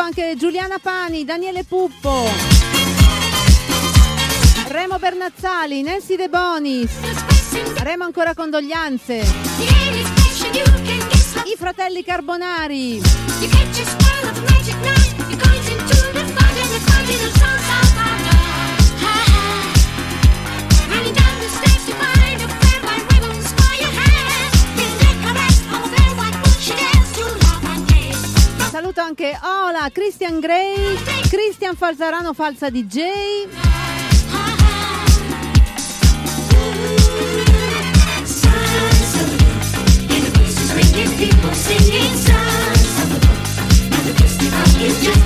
anche Giuliana Pani, Daniele Puppo, Remo Bernazzali, Nancy De Bonis, Remo ancora condoglianze, i fratelli Carbonari, Ola, Christian Grey, Christian Falzarano Falsa DJ, People singing San Salvador. Now the festival is just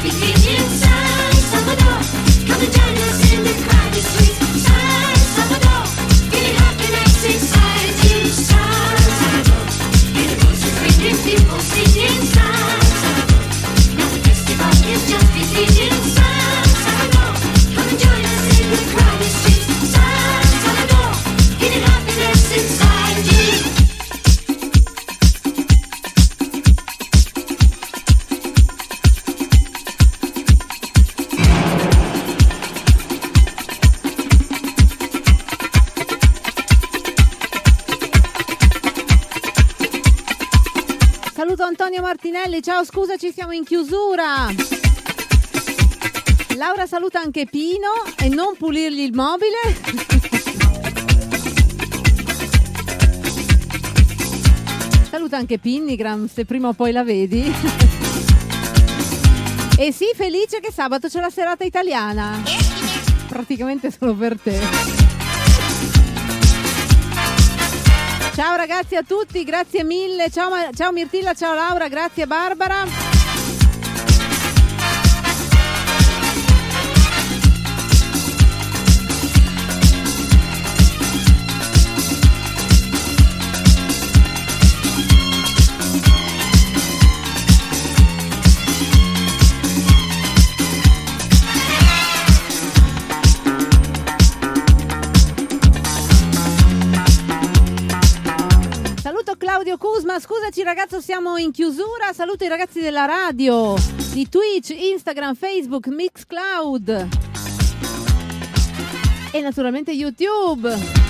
ciao scusa ci siamo in chiusura. Laura saluta anche Pino e non pulirgli il mobile. Saluta anche Pinnigram se prima o poi la vedi. E sì, felice che sabato c'è la serata italiana. Praticamente solo per te. Ciao ragazzi a tutti, grazie mille. Ciao, ciao Mirtilla, ciao Laura, grazie Barbara. Claudio Cusma, scusaci ragazzo siamo in chiusura, saluto i ragazzi della radio, di Twitch, Instagram, Facebook, Mixcloud e naturalmente YouTube.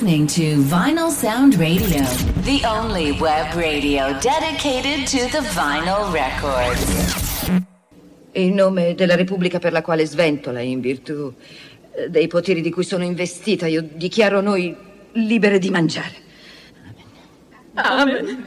Listening to Vinyl Sound Radio, the only web radio dedicated to the vinyl record. In nome della Repubblica per la quale sventola in virtù eh, dei poteri di cui sono investita, io dichiaro noi libere di mangiare. Amen.